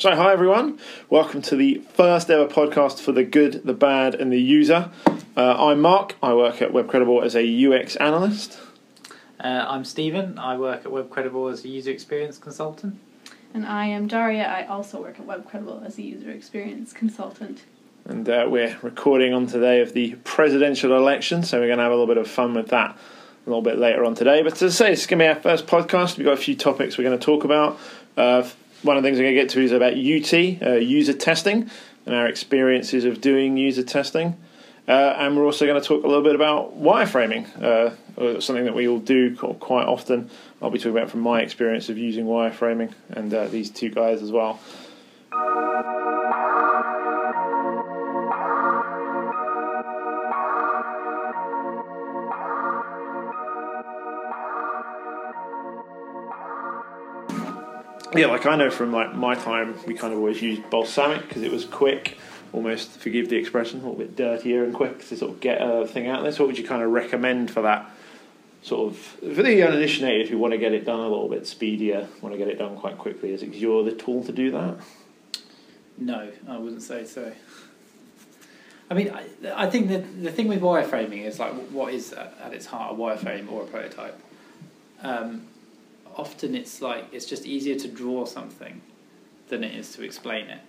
So, hi everyone. Welcome to the first ever podcast for the good, the bad, and the user. Uh, I'm Mark. I work at WebCredible as a UX analyst. Uh, I'm Stephen. I work at WebCredible as a user experience consultant. And I am Daria. I also work at WebCredible as a user experience consultant. And uh, we're recording on today of the presidential election, so we're going to have a little bit of fun with that a little bit later on today. But to say, it's going to be our first podcast. We've got a few topics we're going to talk about. One of the things we're going to get to is about UT, uh, user testing, and our experiences of doing user testing. Uh, and we're also going to talk a little bit about wireframing, uh, something that we all do quite often. I'll be talking about from my experience of using wireframing, and uh, these two guys as well. Yeah, like I know from like my time, we kind of always used Balsamiq because it was quick, almost forgive the expression, a little bit dirtier and quick to sort of get a thing out there. So, what would you kind of recommend for that sort of for the uninitiated who want to get it done a little bit speedier, want to get it done quite quickly? Is it you're the tool to do that? No, I wouldn't say so. I mean, I, I think the the thing with wireframing is like what is at its heart a wireframe or a prototype. Um, often it's like it's just easier to draw something than it is to explain it.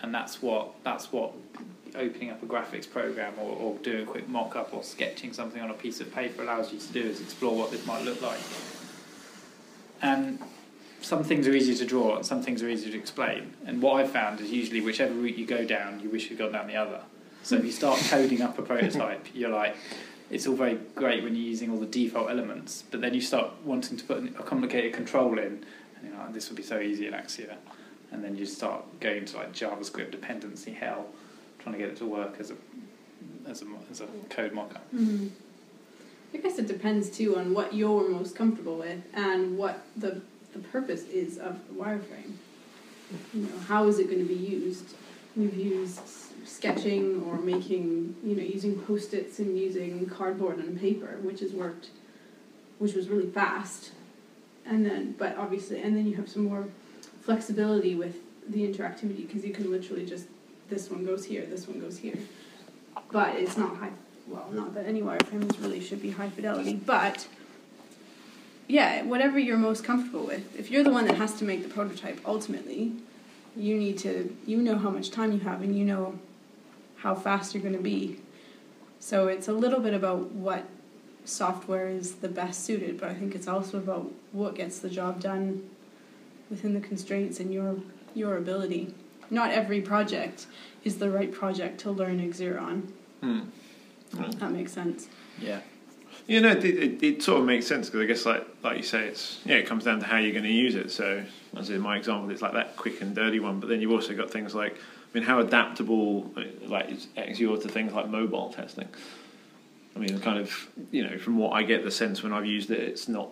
And that's what that's what opening up a graphics program or, or doing a quick mock-up or sketching something on a piece of paper allows you to do is explore what this might look like. And some things are easier to draw and some things are easier to explain. And what i've found is usually whichever route you go down you wish you'd gone down the other. So if you start coding up a prototype you're like it's all very great when you're using all the default elements, but then you start wanting to put a complicated control in, and you're like, this would be so easy in Axure, and then you start going to like JavaScript dependency hell, trying to get it to work as a as a as a code mockup. Mm-hmm. I guess it depends too on what you're most comfortable with and what the the purpose is of the wireframe. You know, how is it going to be used? We've used sketching or making, you know, using post-its and using cardboard and paper, which has worked, which was really fast. And then, but obviously, and then you have some more flexibility with the interactivity because you can literally just, this one goes here, this one goes here. But it's not high, well, not that any wireframes really should be high fidelity, but yeah, whatever you're most comfortable with. If you're the one that has to make the prototype ultimately, you need to, you know how much time you have and you know how fast you're going to be. So it's a little bit about what software is the best suited, but I think it's also about what gets the job done within the constraints and your your ability. Not every project is the right project to learn Xero on. Hmm. That makes sense. Yeah. You know, it, it, it sort of makes sense because I guess, like like you say, it's yeah, it comes down to how you're going to use it. So, as in my example, it's like that quick and dirty one. But then you've also got things like I mean, how adaptable like is Axure to things like mobile testing? I mean, kind of you know, from what I get the sense when I've used it, it's not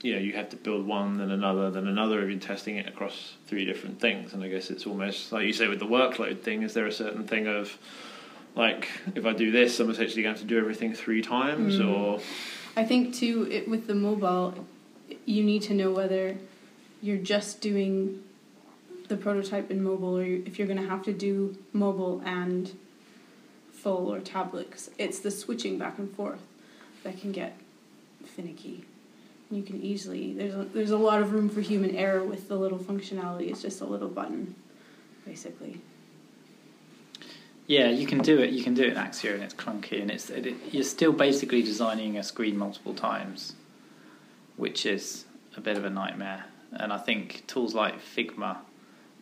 you know you have to build one then another then another if you're testing it across three different things and i guess it's almost like you say with the workload thing is there a certain thing of like if i do this i'm essentially going to have to do everything three times mm. or i think too it, with the mobile you need to know whether you're just doing the prototype in mobile or if you're going to have to do mobile and full or tablet it's the switching back and forth that can get finicky. You can easily there's a, there's a lot of room for human error with the little functionality. It's just a little button basically yeah you can do it you can do it in Axure and it's clunky and it's it, you're still basically designing a screen multiple times which is a bit of a nightmare and I think tools like Figma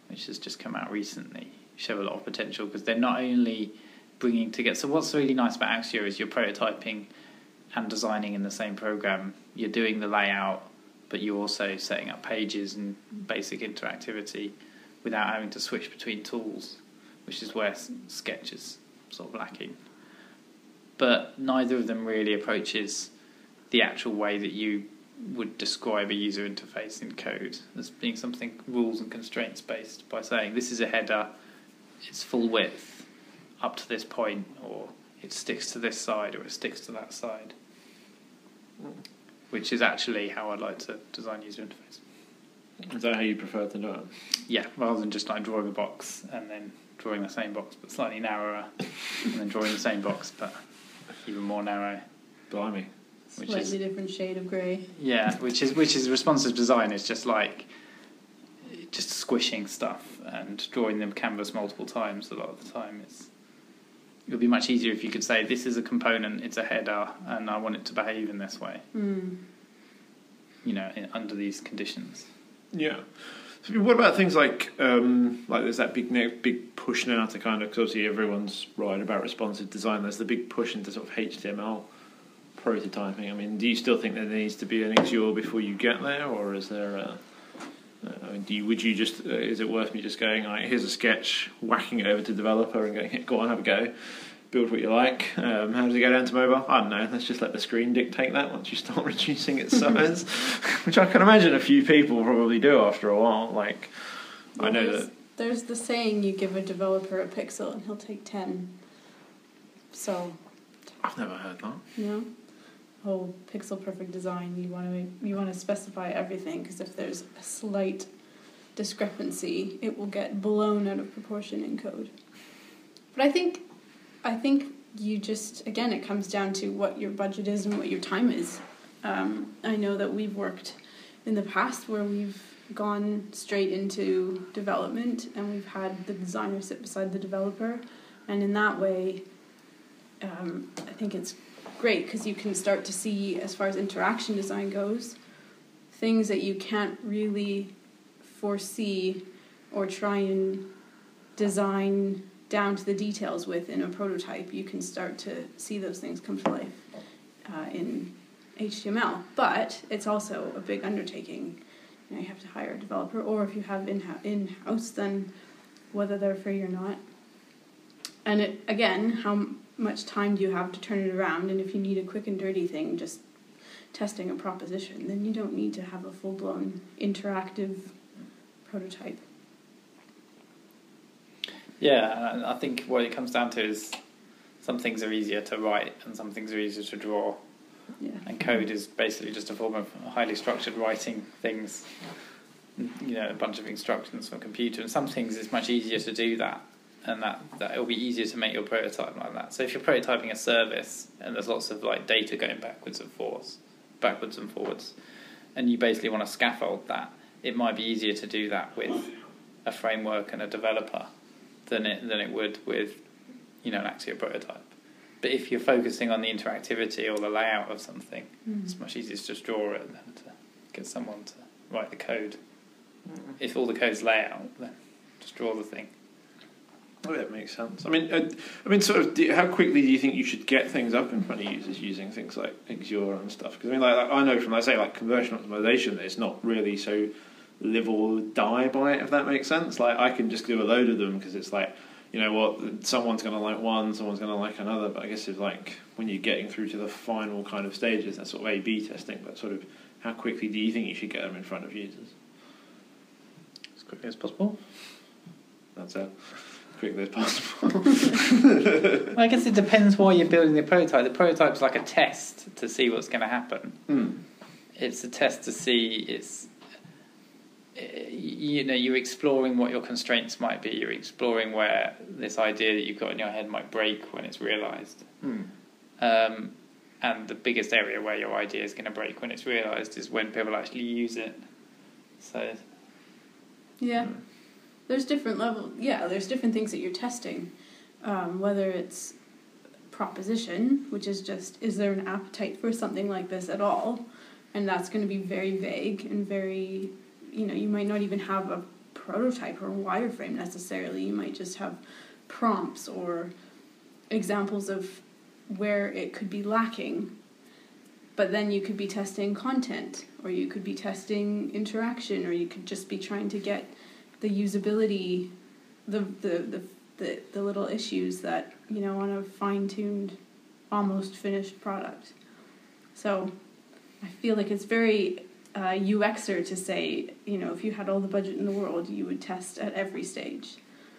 which has just come out recently, show a lot of potential because they're not only bringing together. So what's really nice about Axure is you're prototyping and designing in the same program. You're doing the layout, but you're also setting up pages and basic interactivity without having to switch between tools, which is where Sketch is sort of lacking. But neither of them really approaches the actual way that you would describe a user interface in code as being something rules and constraints based by saying this is a header, it's full width up to this point, or it sticks to this side, or it sticks to that side. Which is actually how I'd like to design user interface. Is that how you prefer to do it? Yeah, rather than just like drawing a box and then drawing the same box but slightly narrower, and then drawing the same box but even more narrow. Blimey. Which Slightly is- different shade of grey. Yeah, which is which is responsive design. It's just like just squishing stuff and drawing the canvas multiple times. A lot of the time, it's it would be much easier if you could say this is a component, it's a header, and I want it to behave in this way. Mm. You know, in, under these conditions. Yeah. What about things like um, like there's that big big push now to kind of because obviously everyone's right about responsive design. There's the big push into sort of HTML prototyping. I mean, do you still think there needs to be an Axure before you get there, or is there? A, I mean, do you, would you just uh, is it worth me just going like here's a sketch, whacking it over to developer and going go on have a go, build what you like. Um, how does it go down to mobile? I don't know. Let's just let the screen dictate that once you start reducing its size, which I can imagine a few people probably do after a while. Like I know there's, that There's the saying you give a developer a pixel and he'll take 10. So, I've never heard that. you know, whole pixel perfect design, you want to you want to specify everything because if there's a slight discrepancy, it will get blown out of proportion in code. But I think I think you just again it comes down to what your budget is and what your time is. Um, I know that we've worked in the past where we've gone straight into development and we've had the designer sit beside the developer, and in that way, um, I think it's great because you can start to see, as far as interaction design goes, things that you can't really foresee or try and design down to the details with in a prototype. You can start to see those things come to life uh, in HTML, but it's also a big undertaking. You, know, you have to hire a developer, or if you have in in house, then whether they're free or not. And it, again, how much time do you have to turn it around? And if you need a quick and dirty thing, just testing a proposition, then you don't need to have a full blown interactive prototype. Yeah, and I think what it comes down to is some things are easier to write and some things are easier to draw. Yeah. And code is basically just a form of highly structured writing things. You know, a bunch of instructions from a computer, and some things it's much easier to do that, and that that it'll be easier to make your prototype like that. So if you're prototyping a service and there's lots of like data going backwards and forwards, backwards and forwards, and you basically want to scaffold that, it might be easier to do that with a framework and a developer than it than it would with you know actually a prototype. But if you're focusing on the interactivity or the layout of something, it's much easier to just draw it than to get someone to write the code. If all the code's layout, then just draw the thing. Oh, that makes sense. I mean, uh, I mean, sort of, do, how quickly do you think you should get things up in front of users using things like Axure and stuff? Because I mean, like, like, I know from, I say, like conversion optimization, it's not really so live or die by it. If that makes sense, like I can just do a load of them because it's like, you know what, someone's going to like one, someone's going to like another. But I guess it's like when you're getting through to the final kind of stages, that's sort of A/B testing. But sort of, how quickly do you think you should get them in front of users? As quickly as possible. That's it. As quickly as possible. Well, I guess it depends why you're building the prototype. The prototype's like a test to see what's going to happen. Hmm. It's a test to see it's you know you're exploring what your constraints might be. You're exploring where this idea that you've got in your head might break when it's realized. Hmm. Um, and the biggest area where your idea is going to break when it's realized is when people actually use it. So Yeah. There's different level. Yeah, there's different things that you're testing. Um, whether it's proposition, which is just is there an appetite for something like this at all, and that's going to be very vague and very, you know, you might not even have a prototype or a wireframe necessarily. You might just have prompts or examples of where it could be lacking. But then you could be testing content, or you could be testing interaction, or you could just be trying to get the usability, the the the the, the little issues that you know on a fine tuned, almost finished product. So, I feel like it's very uh, UXer to say you know if you had all the budget in the world, you would test at every stage.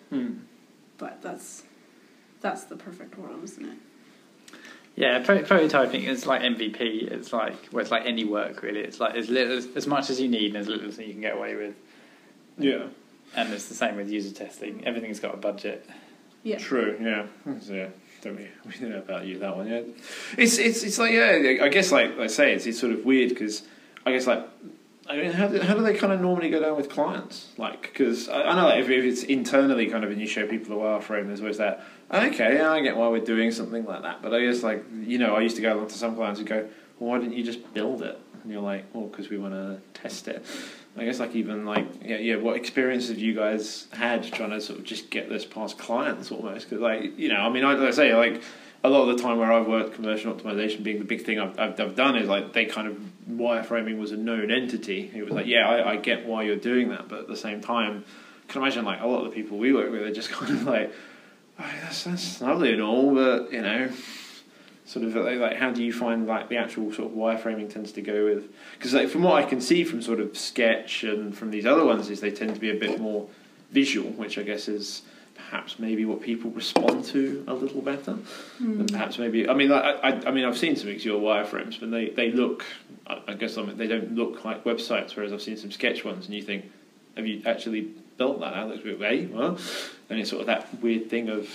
hmm. But that's that's the perfect world, isn't it? Yeah, pro- prototyping is like MVP. It's like well, it's like any work really. It's like as little as, as much as you need and as little as you can get away with. Yeah. And it's the same with user testing. Everything's got a budget. Yeah. True. Yeah. Yeah. Don't we? We know about you that one. Yeah. It's it's it's like yeah. I guess like I say, it's it's sort of weird because I guess like. I mean, how do, how do they kind of normally go down with clients? Like, because I, I know like if, if it's internally kind of and you show people the wireframe, there's always that. Okay, yeah, I get why we're doing something like that, but I guess like you know, I used to go along to some clients and go, well, "Why didn't you just build it?" And you're like, "Well, because we want to test it." I guess like even like yeah yeah what experience have you guys had trying to sort of just get this past clients almost because like you know I mean I, I say like a lot of the time where I've worked conversion optimization being the big thing I've, I've, I've done is like they kind of wireframing was a known entity. It was like yeah I, I get why you're doing that but at the same time I can imagine like a lot of the people we work with are just kind of like oh, that's that's lovely and all but you know sort of like, how do you find like the actual sort of wireframing tends to go with because like from what I can see from sort of sketch and from these other ones is they tend to be a bit more visual which I guess is perhaps maybe what people respond to a little better Hmm. and perhaps maybe I mean I, I, I mean I've seen some Axure wireframes but they, they look I, I guess I mean, they don't look like websites whereas I've seen some sketch ones and you think have you actually built that out? That's a bit vague. Well, and it's sort of that weird thing of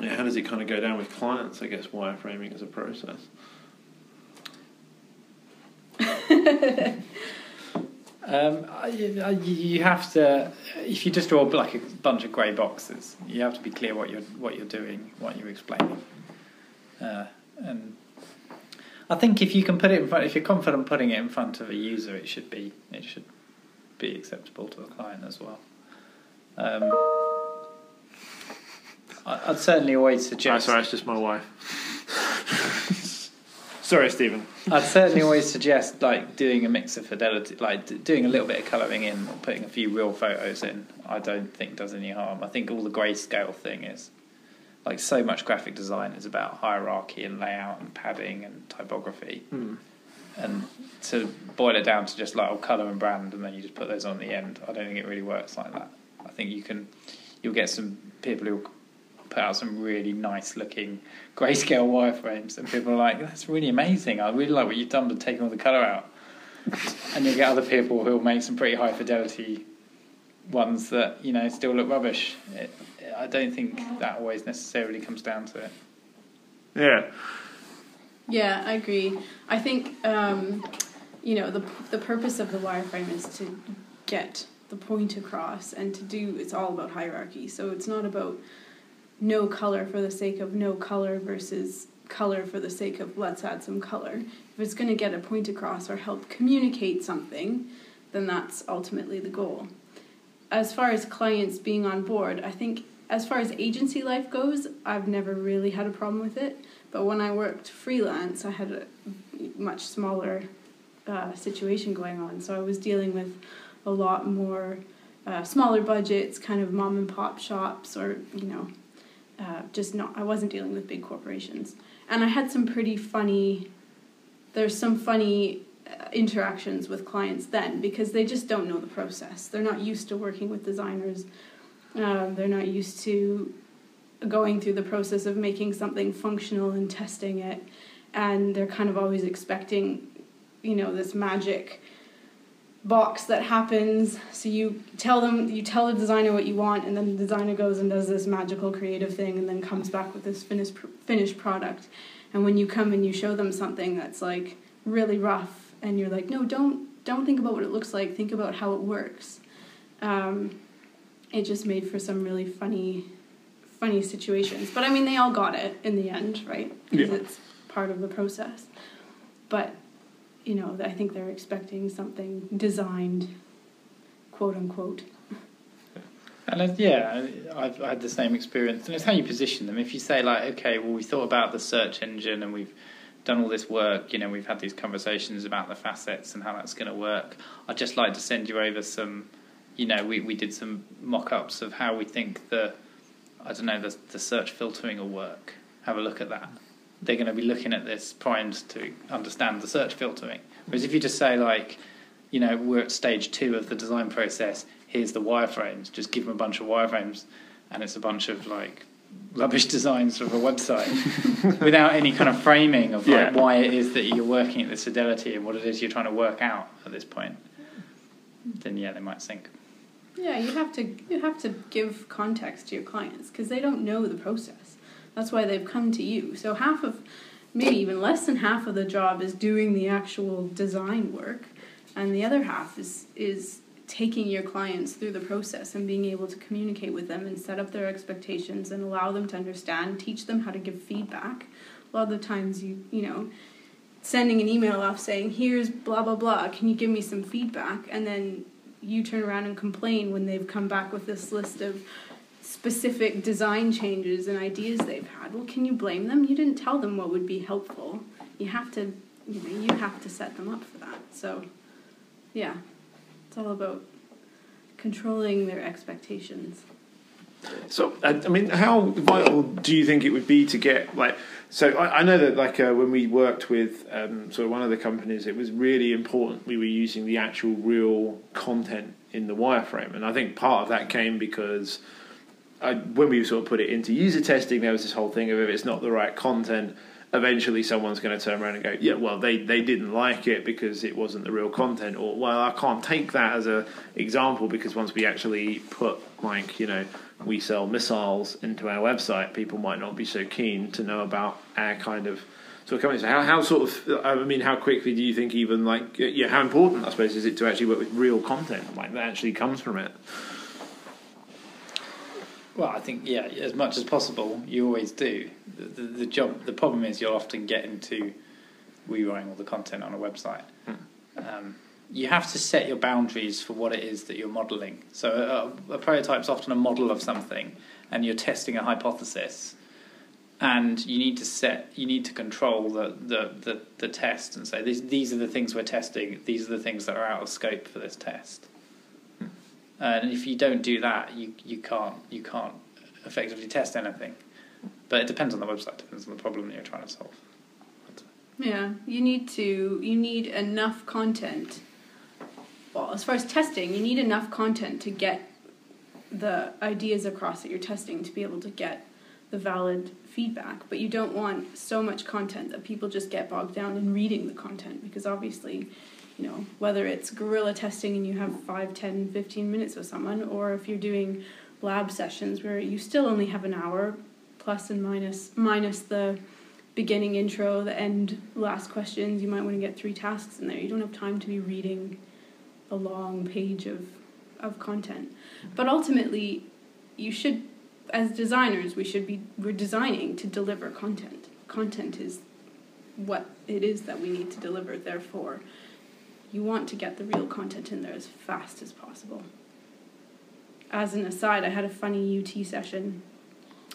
you know, how does it kind of go down with clients? I guess wireframing as a process. Um, you have to, if you just draw like a bunch of grey boxes, you have to be clear what you're what you're doing, what you're explaining. Uh, and I think if you can put it in front, if you're confident putting it in front of a user, it should be it should be acceptable to the client as well. Um, I'd certainly always Oh, suggest. sorry, it's just my wife. Sorry, Stephen. I'd certainly always suggest like doing a mix of fidelity, like d- doing a little bit of colouring in, or putting a few real photos in. I don't think does any harm. I think all the grayscale thing is like so much graphic design is about hierarchy and layout and padding and typography, Hmm. and to boil it down to just like oh, colour and brand, and then you just put those on the end. I don't think it really works like that. I think you can, you'll get some people who put out some really nice looking grayscale wireframes, and people are like, "That's really amazing. I really like what you've done with taking all the colour out." and you'll get other people who'll make some pretty high fidelity ones that you know still look rubbish. It, I don't think that always necessarily comes down to it. Yeah. Yeah, I agree. I think um, you know the the purpose of the wireframe is to get the point across and to do. It's all about hierarchy. So it's not about no color for the sake of no color versus color for the sake of let's add some color. If it's going to get a point across or help communicate something, then that's ultimately the goal. As far as clients being on board, I think as far as agency life goes, I've never really had a problem with it. But when I worked freelance, I had a much smaller uh, situation going on. So I was dealing with a lot more uh, smaller budgets, kind of mom and pop shops, or you know, uh, just not. I wasn't dealing with big corporations, and I had some pretty funny. There's some funny uh, interactions with clients then because they just don't know the process. They're not used to working with designers. Um, they're not used to going through the process of making something functional and testing it and they're kind of always expecting you know this magic box that happens so you tell them you tell the designer what you want and then the designer goes and does this magical creative thing and then comes back with this finished finished product and when you come and you show them something that's like really rough and you're like no don't don't think about what it looks like think about how it works um, it just made for some really funny funny situations. But I mean, they all got it in the end, right? Because Yeah. it's part of the process. But you know, I think they're expecting something designed, quote unquote. And yeah, I've had the same experience, and it's how you position them. If you say like, okay, well, we thought about the search engine and we've done all this work, you know, we've had these conversations about the facets and how that's going to work. I'd just like to send you over some, you know, we, we did some mock-ups of how we think the, I don't know, the, the search filtering will work. Have a look at that. They're going to be looking at this primed to understand the search filtering. Whereas if you just say like, you know, we're at stage two of the design process. Here's the wireframes. Just give them a bunch of wireframes, and it's a bunch of like rubbish designs of a website without any kind of framing of Yeah. why it is that you're working at this fidelity and what it is you're trying to work out at this point, then yeah, they might sink. Yeah, you have to you have to give context to your clients because they don't know the process. That's why they've come to you. So half of maybe even less than half of the job is doing the actual design work and the other half is is taking your clients through the process and being able to communicate with them and set up their expectations and allow them to understand, teach them how to give feedback. A lot of the times you you know sending an email off saying here's blah blah blah can you give me some feedback and then you turn around and complain when they've come back with this list of specific design changes and ideas they've had. Well, can you blame them? You didn't tell them what would be helpful. You have to, you know, you have to set them up for that. So, yeah, it's all about controlling their expectations. So, I mean, how vital do you think it would be to get like? So, I, I know that like uh, when we worked with um, sort of one of the companies, it was really important we were using the actual real content in the wireframe, and I think part of that came because I, when we sort of put it into user testing, there was this whole thing of if it's not the right content, eventually someone's going to turn around and go, yeah, well, they, they didn't like it because it wasn't the real content, or well, I can't take that as an example because once we actually put like you know we sell missiles into our website, people might not be so keen to know about our kind of sort of company. So how how sort of I mean, how quickly do you think even like yeah, how important I suppose is it to actually work with real content like that actually comes from it? Well, I think yeah, as much as possible, you always do. The, the, the job, the problem is you'll often get into rewriting all the content on a website. Um, you have to set your boundaries for what it is that you're modelling. So a, a prototype's often a model of something, and you're testing a hypothesis. And you need to set, you need to control the, the, the, the test and say these these are the things we're testing. These are the things that are out of scope for this test. And if you don't do that, you, you can't you can't effectively test anything. But it depends on the website. Depends on the problem that you're trying to solve. Yeah, you need to you need enough content. Well, as far as testing, you need enough content to get the ideas across that you're testing to be able to get the valid feedback. But you don't want so much content that people just get bogged down in reading the content because obviously, you know, whether it's guerrilla testing and you have 5, 10, 15 minutes with someone or if you're doing lab sessions where you still only have an hour plus and minus minus the beginning intro, the end, last questions. You might want to get three tasks in there. You don't have time to be reading a long page of of content. But ultimately, you should, as designers, we should be we're designing to deliver content. Content is what it is that we need to deliver. Therefore, you want to get the real content in there as fast as possible. As an aside, I had a funny UT session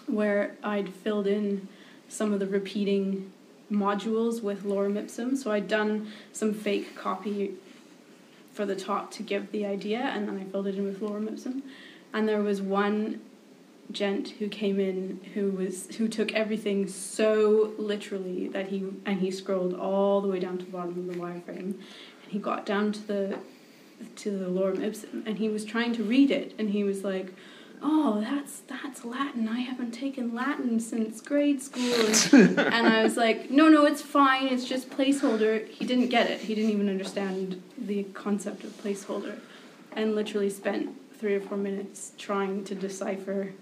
where I'd filled in some of the repeating modules with lorem ipsum. So I'd done some fake copy for the top to give the idea, and then I filled it in with lorem ipsum. And there was one gent who came in who was who took everything so literally that he and he scrolled all the way down to the bottom of the wireframe, he got down to the to the lorem ipsum, and he was trying to read it, and he was like oh, that's that's Latin. I haven't taken Latin since grade school. And, and I was like, no, no, it's fine. It's just placeholder. He didn't get it. He didn't even understand the concept of placeholder, and literally spent three or four minutes trying to decipher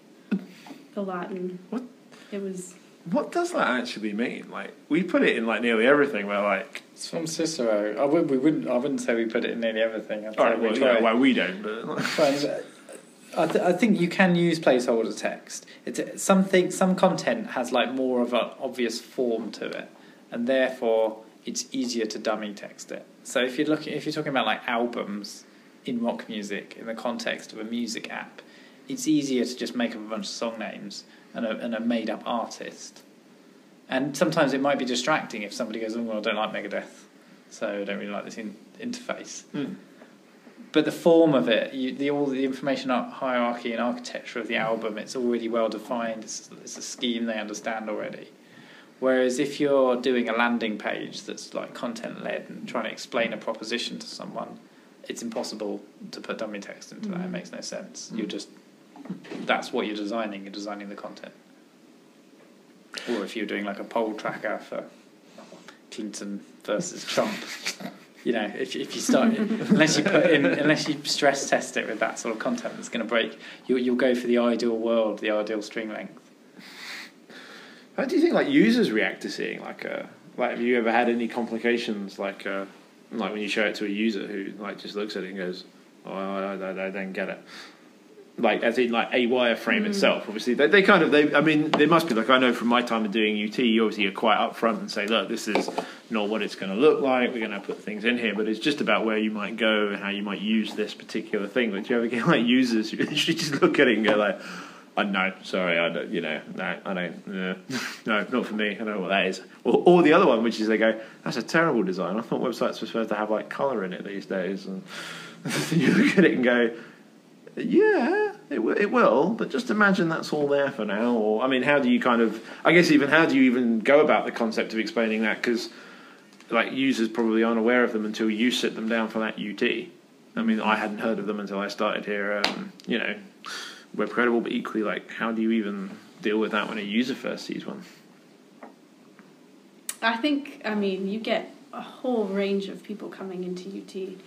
the Latin. What? It was. What does that actually mean? Like we put it in like nearly everything. Where like, It's from Cicero. I would, we wouldn't. I wouldn't say we put it in nearly everything. I'd all we well, yeah, well, we don't, but But I, th- I think you can use placeholder text. It's something. Some content has like more of an obvious form to it, and therefore it's easier to dummy text it. So if you're looking, if you're talking about like albums in rock music in the context of a music app, it's easier to just make up a bunch of song names and a, and a made up artist. And sometimes it might be distracting if somebody goes, "Oh, well, I don't like Megadeth, so I don't really like this in- interface." Hmm. but the form of it, you, the all the information hierarchy and architecture of the album, it's already well defined. It's, it's a scheme they understand already. Whereas if you're doing a landing page that's like content led and trying to explain a proposition to someone, it's impossible to put dummy text into that. It Mhm. makes no sense. Mm. You're just that's what you're designing. You're designing the content. or if you're doing like a poll tracker for Clinton versus Trump. You know, if, if you start unless you put in unless you stress test it with that sort of content that's going to break, you, you'll go for the ideal world, the ideal string length. How do you think like users react to seeing like a like have you ever had any complications like uh like when you show it to a user who like just looks at it and goes, oh I, I, I don't get it. Like as in like a wireframe Mm. itself. Obviously they, they kind of they I mean there must be like I know from my time of doing UT you obviously are quite upfront and say look this is not what it's going to look like we're going to put things in here but it's just about where you might go and how you might use this particular thing. But do you ever get like users who literally just look at it and go like I no, sorry, I don't. You know, no, I don't. No, no, not for me. I don't know what that is. Or, or the other one, which is they go, "That's a terrible design." I thought websites were supposed to have like color in it these days, and you look at it and go, "Yeah, it w- it will," but just imagine that's all there for now. Or, I mean, how do you kind of? I guess even how do you even go about the concept of explaining that? Because like users probably aren't aware of them until you sit them down for that UT. I mean, I hadn't heard of them until I started here. Um, you know, WebCredible, but equally, like, how do you even deal with that when a user first sees one? I think, I mean, you get a whole range of people coming into UT.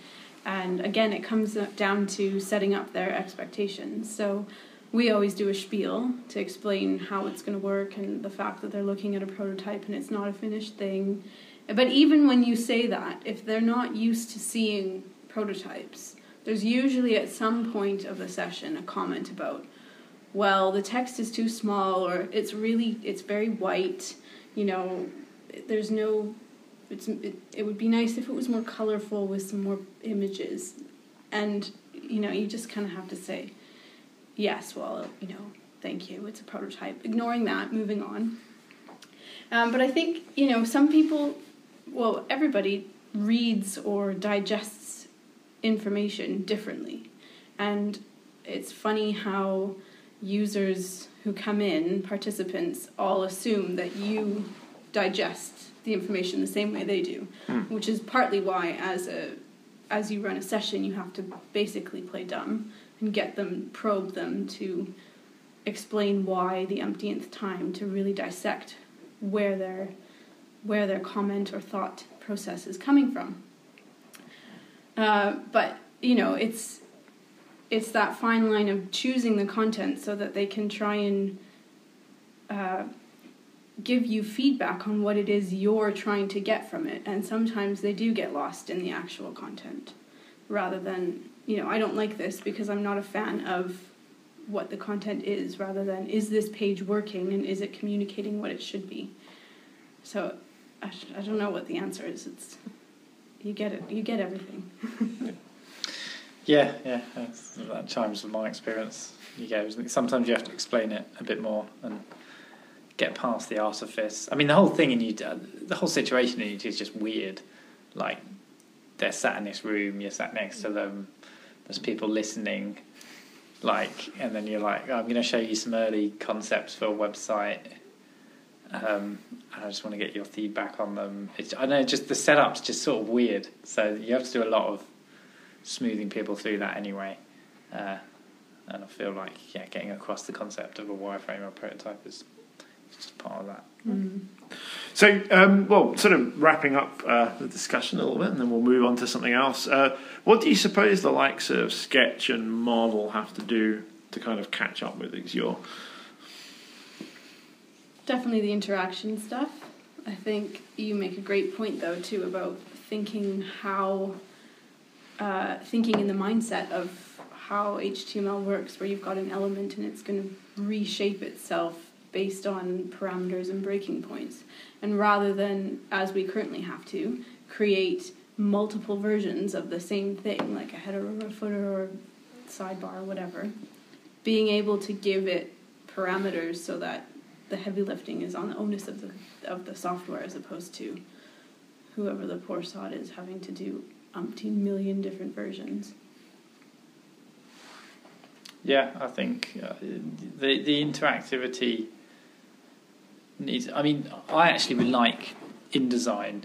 And again, it comes down to setting up their expectations. So we always do a spiel to explain how it's going to work and the fact that they're looking at a prototype and it's not a finished thing. But even when you say that, if they're not used to seeing prototypes, there's usually at some point of the session a comment about, well, the text is too small or it's really, it's very white, you know, there's no it's it, it would be nice if it was more colorful with some more images. And you know you just kind of have to say yes well you know thank you it's a prototype. Ignoring that moving on. Um, but i think you know some people well everybody reads or digests information differently. And it's funny how users who come in participants all assume that you digest the information the same way they do, Hmm. which is partly why as a as you run a session you have to basically play dumb and get them probe them to explain why the umpteenth time to really dissect where their where their comment or thought process is coming from. Uh, but you know it's it's that fine line of choosing the content so that they can try and uh, give you feedback on what it is you're trying to get from it and sometimes they do get lost in the actual content rather than you know i don't like this because i'm not a fan of what the content is rather than is this page working and is it communicating what it should be so i, I don't know what the answer is it's you get it you get everything Yeah, yeah, that chimes with my experience. You go. Sometimes you have to explain it a bit more and get past the artifice. I mean, the whole thing in you, the whole situation in you is just weird. Like they're sat in this room, you're sat next to them. There's people listening, like, and then you're like, oh, I'm going to show you some early concepts for a website. Um, and I just want to get your feedback on them. It's, I know, just the setup's just sort of weird. So you have to do a lot of smoothing people through that anyway. Uh, and I feel like yeah, getting across the concept of a wireframe or prototype is just part of that. So, um, well, sort of wrapping up uh, the discussion a little bit, and then we'll move on to something else. Uh, what do you suppose the likes of Sketch and Marvel have to do to kind of catch up with Axure? Definitely the interaction stuff. I think you make a great point though too about thinking how, uh, thinking in the mindset of how HTML works, where you've got an element and it's going to reshape itself based on parameters and breaking points, and rather than as we currently have to create multiple versions of the same thing, like a header or a footer or sidebar or whatever, being able to give it parameters so that the heavy lifting is on the onus of the of the software as opposed to whoever the poor sod is having to do umpteen million different versions. Yeah, I think uh, the the interactivity needs. I mean, I actually would like InDesign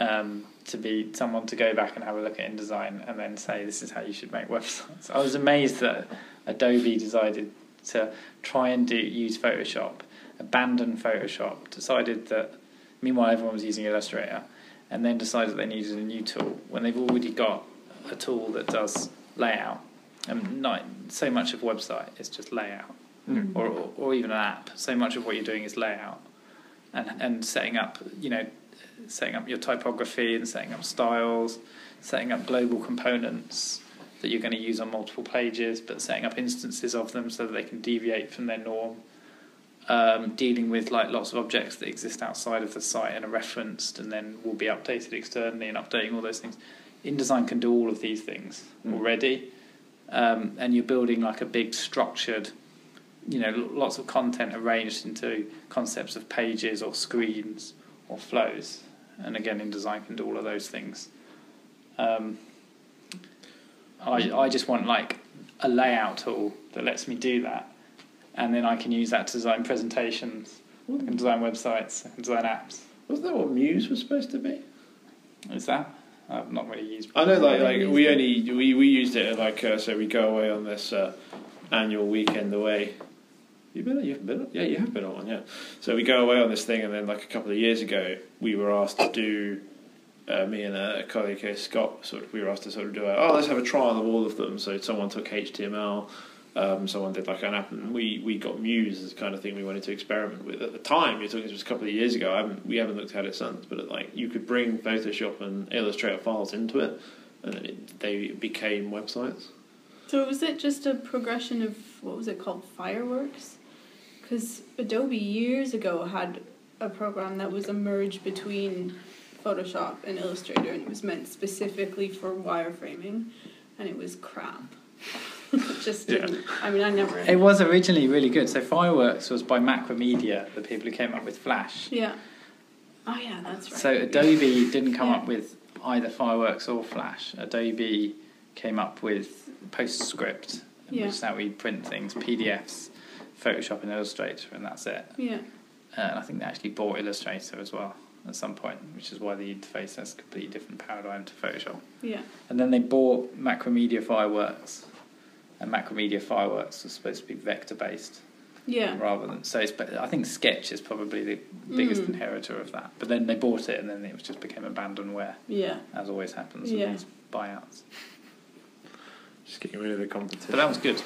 um, to be someone to go back and have a look at InDesign and then say this is how you should make websites. I was amazed that Adobe decided to try and do use Photoshop abandon Photoshop, decided that meanwhile everyone was using Illustrator, and then decided they needed a new tool when they've already got a tool that does layout. And not so much of website is just layout, Mm. or, or or even an app. So much of what you're doing is layout, and and setting up, you know, setting up your typography and setting up styles, setting up global components that you're going to use on multiple pages, but setting up instances of them so that they can deviate from their norm. Um, dealing with like lots of objects that exist outside of the site and are referenced and then will be updated externally and updating all those things. InDesign can do all of these things Mm. already, um, and you're building like a big structured, you know, lots of content arranged into concepts of pages or screens or flows. And again, InDesign can do all of those things. Um, I I just want like a layout tool that lets me do that, and then I can use that to design presentations, I can design websites, I can design apps. Wasn't that what Muse was supposed to be? Is that? I've not really used. I know, like, like we only we, we used it like uh, so we go away on this uh, annual weekend away. You been? You haven't been? Yeah, you have been on one. Yeah. So we go away on this thing, and then like a couple of years ago, we were asked to do. Uh, me and a colleague here, Scott, sort of, we were asked to sort of do a, oh, let's have a trial of all of them. So someone took HTML, um, someone did like an app, and we, we got Muse as kind of thing we wanted to experiment with. At the time, you're talking this was a couple of years ago. I haven't, we haven't looked at it since, but like you could bring Photoshop and Illustrator files into it, and then it, they became websites. So was it just a progression of what was it called, fireworks? Because Adobe years ago had a program that was a merge between Photoshop and Illustrator, and it was meant specifically for wireframing, and it was crap. it just Yeah. didn't. I mean, I never. It was originally really good. So Fireworks was by Macromedia, the people who came up with Flash. Yeah. Oh yeah, that's right. So Adobe didn't come Yeah. up with either Fireworks or Flash. Adobe came up with PostScript, Yeah. which is how we print things, PDFs, Photoshop and Illustrator, and that's it. Yeah. Uh, and I think they actually bought Illustrator as well at some point, which is why the interface has a completely different paradigm to Photoshop. Yeah. And then they bought Macromedia Fireworks, and Macromedia Fireworks was supposed to be vector based Yeah. rather than so. It's, but I think Sketch is probably the biggest Mm. inheritor of that. But then they bought it, and then it just became abandonware, Yeah. as always happens Yeah. with these buyouts. Just getting rid of the competition. But that was good.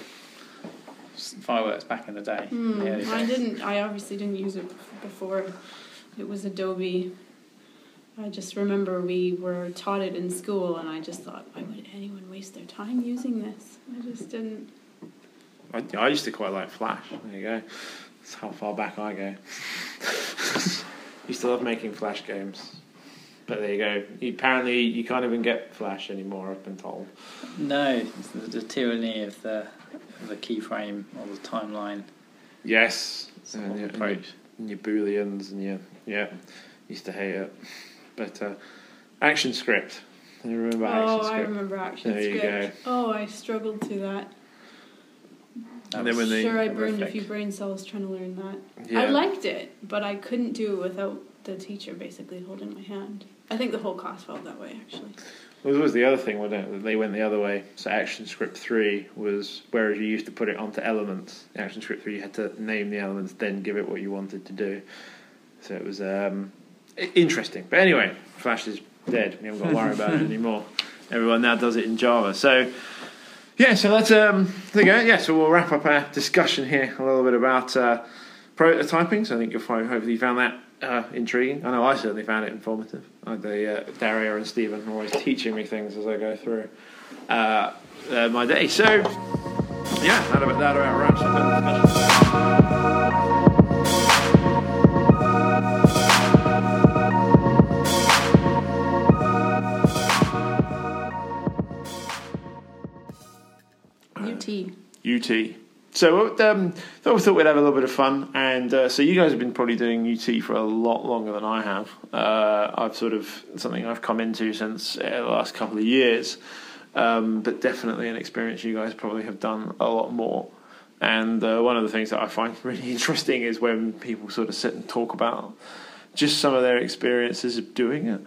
Fireworks back in the day. Hmm. the I days. didn't. I obviously didn't use it before. It was Adobe. I just remember we were taught it in school, and I just thought, why would anyone waste their time using this? I just didn't. I, I used to quite like Flash. There you go. That's how far back I go. used to love making Flash games. But there you go. Apparently, you can't even get Flash anymore. I've been told. No, the, the tyranny of the of the keyframe or the timeline Yes. sort And your, and your booleans and your yeah. Used to hate it. But uh, Action Script. You remember Action oh, Script? I remember Action There you go. Oh, I struggled through that. That And then was when they- sure, I burned a few brain cells trying to learn that. Yeah. I liked it, but I couldn't do it without the teacher basically holding my hand. I think the whole class felt that way, actually. Well, there was the other thing, wasn't it? They went the other way. So ActionScript 3 was, whereas you used to put it onto elements, ActionScript 3 you had to name the elements, then give it what you wanted to do. So it was um, interesting. But anyway, Flash is dead. We haven't got to worry about it anymore. Everyone now does it in Java. So, yeah, so that's, um, there you go. Yeah, so we'll wrap up our discussion here a little bit about uh, prototyping. So I think you'll find, hopefully you found that uh, intriguing. I know I certainly found it informative. Uh, the, uh, Daria and Stephen are always teaching me things as I go through uh, uh, my day. So, yeah, that about, that about wraps up our discussion. UT. So um, thought we thought we'd have a little bit of fun, and uh, so you guys have been probably doing UT for a lot longer than I have. Uh, I've sort of something I've come into since uh, the last couple of years, um, but definitely an experience you guys probably have done a lot more. And uh, one of the things that I find really interesting is when people sort of sit and talk about just some of their experiences of doing it,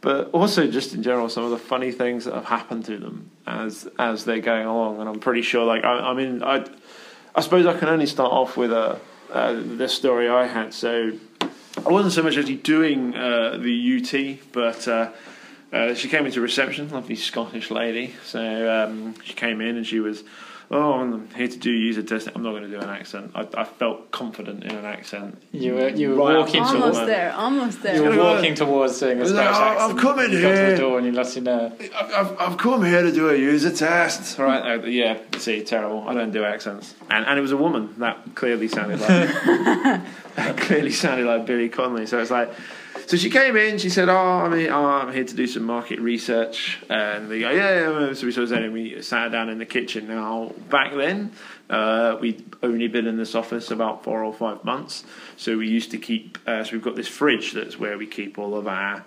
but also just in general some of the funny things that have happened to them as as they're going along. And I'm pretty sure, like I, I mean, I I suppose I can only start off with a uh, the story I had. So I wasn't so much actually doing uh, the UT, but uh, uh, she came into reception, lovely Scottish lady. So um, she came in and she was, oh, I'm here to do user testing. I'm not going to do an accent. I, I felt confident in an accent. You were you were Right, walking I'm Almost towards there, almost you there. were gonna go- walking towards doing a was Scottish like, "Oh, accent. I've come in you got to here." the door and you lost your nerve. I've, I've, I've come here to do a user test. Right, uh, yeah, see, terrible. I don't do accents. And, and it was a woman. That clearly sounded like that clearly sounded like Billy Connolly. So it's like, so she came in, she said, oh, I'm here, oh, I'm here to do some market research. And they go, yeah, yeah. So we sort of said, and we sat down in the kitchen. Now, back then, uh, we'd only been in this office about four or five months. So we used to keep, uh, so we've got this fridge that's where we keep all of our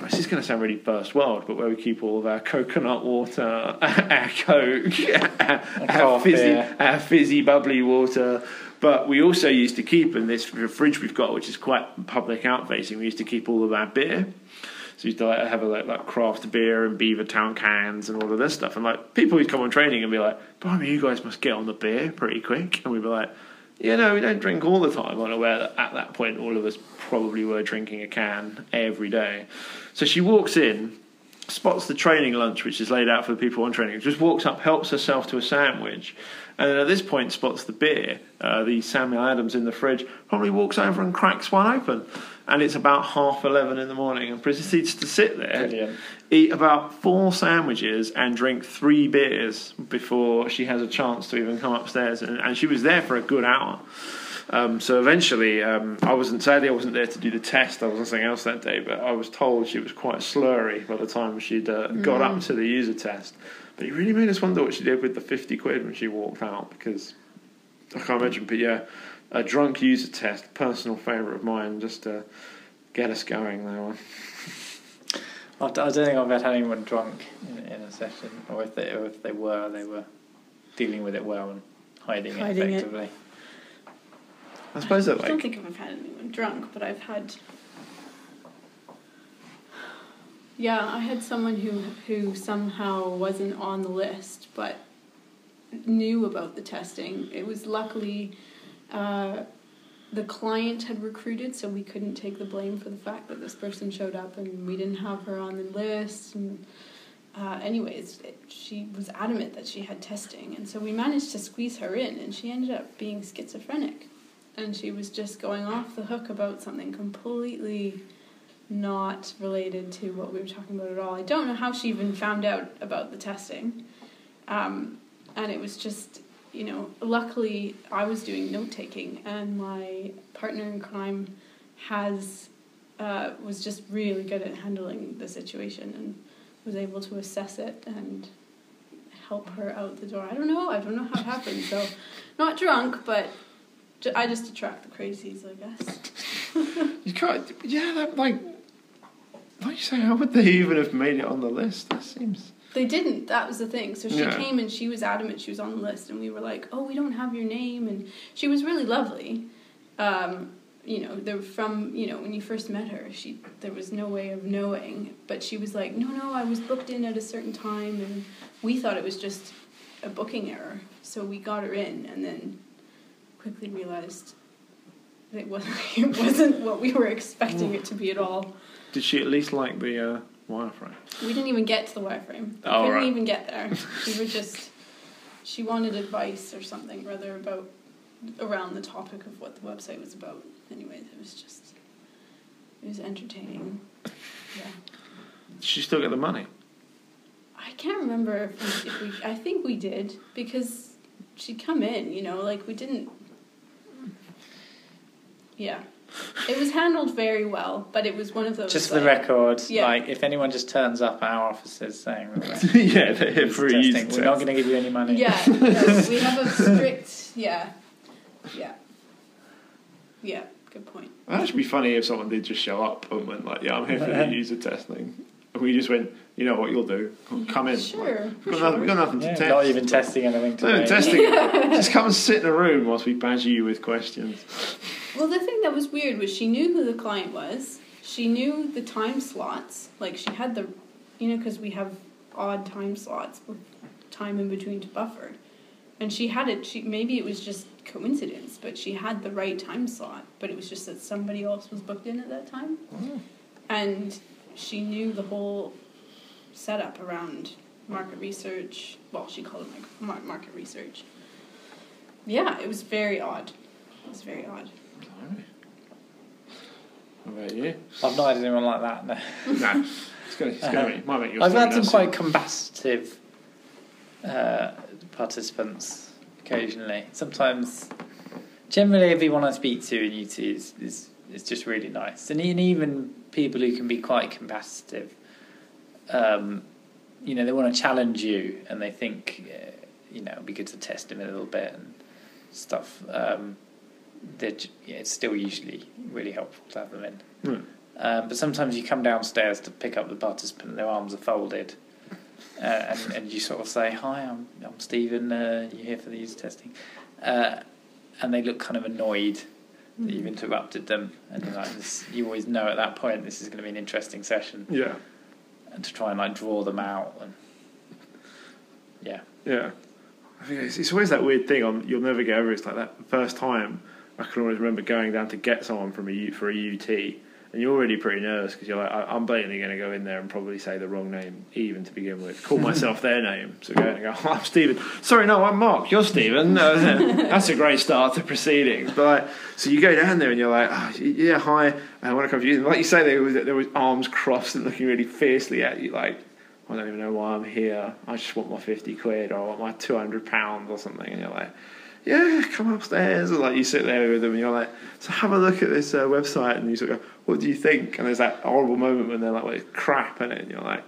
this is going to sound really first world, but where we keep all of our coconut water, our coke, our, our fizzy, our fizzy bubbly water. But we also used to keep in this fridge we've got, which is quite public out facing. We used to keep all of our beer. So we used to like, have a, like, like craft beer and Beavertown cans and all of this stuff. And like people would come on training and be like, "Blimey, you guys must get on the beer pretty quick." And we'd be like, "Yeah, no, we don't drink all the time." I'm aware that at that point all of us probably were drinking a can every day. So she walks in, spots the training lunch, which is laid out for the people on training, just walks up, helps herself to a sandwich, and then at this point spots the beer, uh, the Samuel Adams in the fridge, probably walks over and cracks one open. And it's about half 11 in the morning and proceeds to sit there, Brilliant. eat about four sandwiches, and drink three beers before she has a chance to even come upstairs. And, and she was there for a good hour. Um, so eventually, um, I wasn't sadly I wasn't there to do the test. I was on something else that day, but I was told she was quite slurry by the time she'd uh, got up to the user test. But it really made us wonder what she did with the fifty quid when she walked out because I can't imagine. But yeah, a drunk user test, personal favourite of mine, just to get us going. That one. I I don't think I've had anyone drunk in, in a session, or if they or if they were, they were dealing with it well and hiding, Hiding it it. effectively. I suppose that I don't think I've ever had anyone drunk, but I've had. Yeah, I had someone who who somehow wasn't on the list, but knew about the testing. It was luckily uh, the client had recruited, so we couldn't take the blame for the fact that this person showed up and we didn't have her on the list. And uh, anyways, it, she was adamant that she had testing, and so we managed to squeeze her in, and she ended up being schizophrenic and she was just going off the hook about something completely not related to what we were talking about at all. I don't know how she even found out about the testing. Um, and it was just, you know, luckily I was doing note taking, and my partner in crime has uh, was just really good at handling the situation and was able to assess it and help her out the door. I don't know. I don't know how it happened. So, not drunk, but Ju- I just attract the crazies, I guess. you can't. Yeah, that like. Like you say, how would they even have made it on the list? That seems. They didn't. That was the thing. So she Yeah. came and she was adamant she was on the list, and we were like, "Oh, we don't have your name." And she was really lovely. Um, you know, there from you know when you first met her, she there was no way of knowing, but she was like, "No, no, I was booked in at a certain time," and we thought it was just a booking error. So we got her in, and then quickly realized that it wasn't it wasn't what we were expecting it to be at all. Did she at least like the uh, wireframe? We didn't even get to the wireframe. We Oh, couldn't right. even get there. She was just she wanted advice or something rather about around the topic of what the website was about. Anyways, it was just it was entertaining. Yeah. Did she still get the money? I can't remember if we, if we I think we did because she'd come in, you know, like we didn't Yeah. It was handled very well, but it was one of those Just for the like, record, Yeah. like if anyone just turns up at our offices saying that yeah, they're here for a testing, we're not going to give you any money. Yeah, no, we have a strict. Yeah, yeah, yeah. Good point. That should be funny if someone did just show up and went like, "Yeah, I'm here for the user testing," and we just went, "You know what you'll do? Come in. Sure, We've got, for nothing, we've got nothing to Yeah, test. not even testing anything Not even testing. just come and sit in a room whilst we badger you with questions. Well, the thing that was weird was she knew who the client was. She knew the time slots. Like she had the, you know, because we have odd time slots with time in between to buffer. and she had it. She maybe it was just coincidence, but she had the right time slot. But it was just that somebody else was booked in at that time, hmm. and she knew the whole setup around market research. Well, she called it like market research. Yeah, it was very odd. It was very odd. What about you? I've not had anyone like that. No. no, it's it's gonna be, might make your I've had some quite combative uh, participants occasionally. Sometimes, generally, everyone I speak to in UT is, is, is just really nice. And even, people who can be quite combative, um, you know, they want to challenge you and they think, uh, you know, it'd be good to test them a little bit and stuff. Um, they're j- yeah, it's still usually really helpful to have them in. Hmm. Um, but sometimes you come downstairs to pick up the participant, their arms are folded, uh, and, and you sort of say, Hi, I'm, I'm Stephen, uh, you here for these testing? Uh, and they look kind of annoyed that you've interrupted them, and you're like, this, you always know at that point this is going to be an interesting session, Yeah, and to try and like draw them out. And yeah, yeah. I think it's, it's always that weird thing. On you'll never get over. it. It's like that first time. I can always remember going down to get someone from a U, for a UT, and you're already pretty nervous because you're like, I, I'm blatantly going to go in there and probably say the wrong name, even to begin with. Call myself their name. So go and go, oh, I'm Stephen. Sorry, no, I'm Mark. You're Stephen. That's a great start to proceedings. But like, so you go down there and you're like, oh, yeah, hi. I want to come to you. And like you say, there was there was arms crossed and looking really fiercely at you, like. I don't even know why I'm here. I just want my 50 quid or I want my 200 pounds or something. And you're like, yeah, come upstairs. And like you sit there with them and you're like, so have a look at this uh, website. And you sort of go, what do you think? And there's that horrible moment when they're like, well, it's crap in it. And you're like,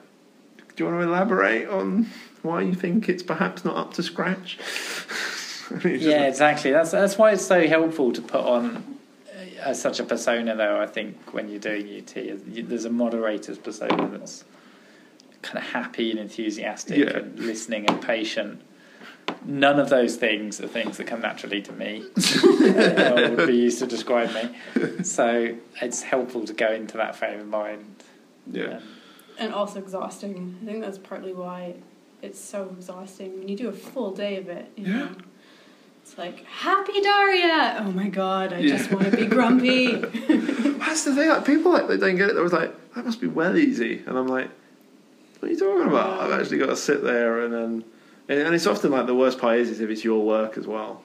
do you want to elaborate on why you think it's perhaps not up to scratch? I mean, it's just yeah, like- exactly. That's that's why it's so helpful to put on uh, such a persona, though. I think when you're doing UT, You- there's a moderator's persona that's kind of happy and enthusiastic Yeah. and listening and patient. None of those things are things that come naturally to me, or would be used to describe me. So it's helpful to go into that frame of mind. yeah. Um, and also exhausting. I think that's partly why it's so exhausting when you do a full day of it. You Yeah. know? It's like happy Daria. Oh my god, I Yeah. just want to be grumpy. That's the thing. Like people like they don't get it. They was like, that must be well easy, and I'm like, what are you talking about? I've actually got to sit there and then, and, and it's often like the worst part is, is if it's your work as well.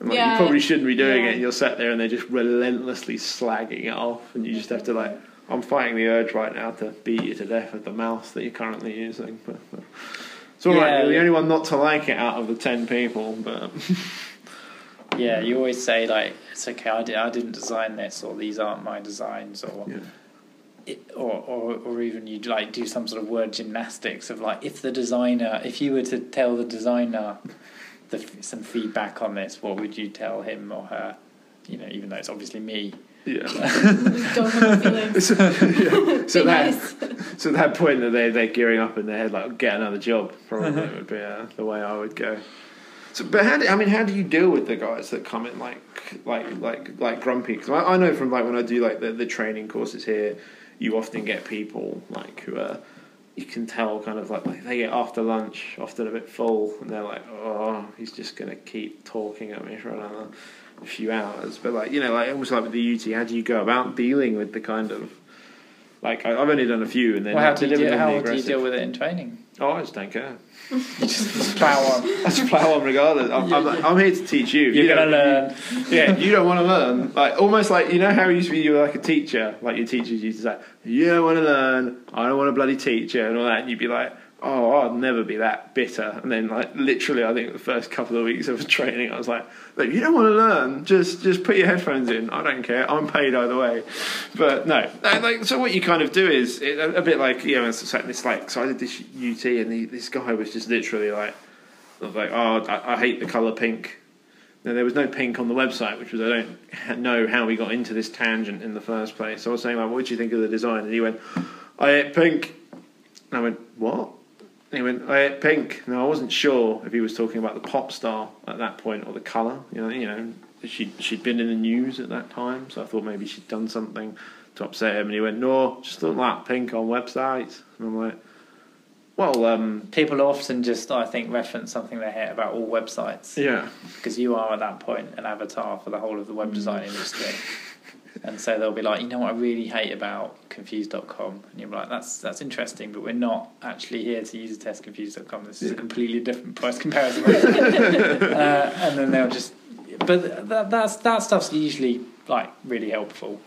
And, like, Yeah. you probably shouldn't be doing Yeah. it. And you're sat there and they're just relentlessly slagging it off, and you just have to like. I'm fighting the urge right now to beat you to death with the mouse that you're currently using. But, but it's all right. Yeah. You're the only one not to like it out of the ten people. But Yeah, you always say like it's okay. I, di- I didn't design this, or these aren't my designs, or yeah. It, or, or or even you like do some sort of word gymnastics of like if the designer if you were to tell the designer the, some feedback on this what would you tell him or her you know even though it's obviously me yeah. Don't have feelings. so, yeah. so that nice. So that point that they they're gearing up in their head like get another job probably would be uh, the way I would go. So, but how do, I mean, how do you deal with the guys that come in like like like like grumpy? Because I, I know from like when I do like the, the training courses here, you often get people like who are you can tell kind of like, like they get after lunch often a bit full and they're like oh he's just gonna keep talking at me for another few hours. But like you know like almost like with the UT, how do you go about dealing with the kind of like I- I've only done a few and then well how do you, deal, deliberately how do you deal with it in training Oh, I just don't care. you just plow on I just plow on regardless. I'm, I'm, I'm here to teach you. you're You gonna don't- learn Yeah, you don't want to learn. Like almost like you know how you used to be. You were like a teacher. Like your teachers used to say, "You don't want to learn. I don't want to bloody teach you," and all that. And you'd be like, "Oh, I'd never be that bitter." And then like literally, I think the first couple of weeks of training, I was like, "Look, you don't want to learn. Just just put your headphones in. I don't care. I'm paid either way." But no, like so. What you kind of do is it, a, a bit like you know, it's, it's like so. I did this UT, and the, this guy was just literally like, like, "Oh, I, I hate the color pink." Now, there was no pink on the website, which was I don't know how we got into this tangent in the first place. So I was saying, like, what do you think of the design? And he went, I hate pink. And I went, what? And he went, I ate pink. Now I wasn't sure if he was talking about the pop star at that point or the colour. You know, you know, she she'd been in the news at that time, so I thought maybe she'd done something to upset him. And he went, no, just don't like pink on websites. And I'm like, Well, um, People often just, I think, reference something they hate about all websites yeah. because you are at that point an avatar for the whole of the web design industry. And so they'll be like, you know what I really hate about confused.com? And you're like, that's that's interesting, but we're not actually here to use a test confused.com. This is a completely different price comparison. uh, and then they'll just, but that, that's, that stuff's usually like really helpful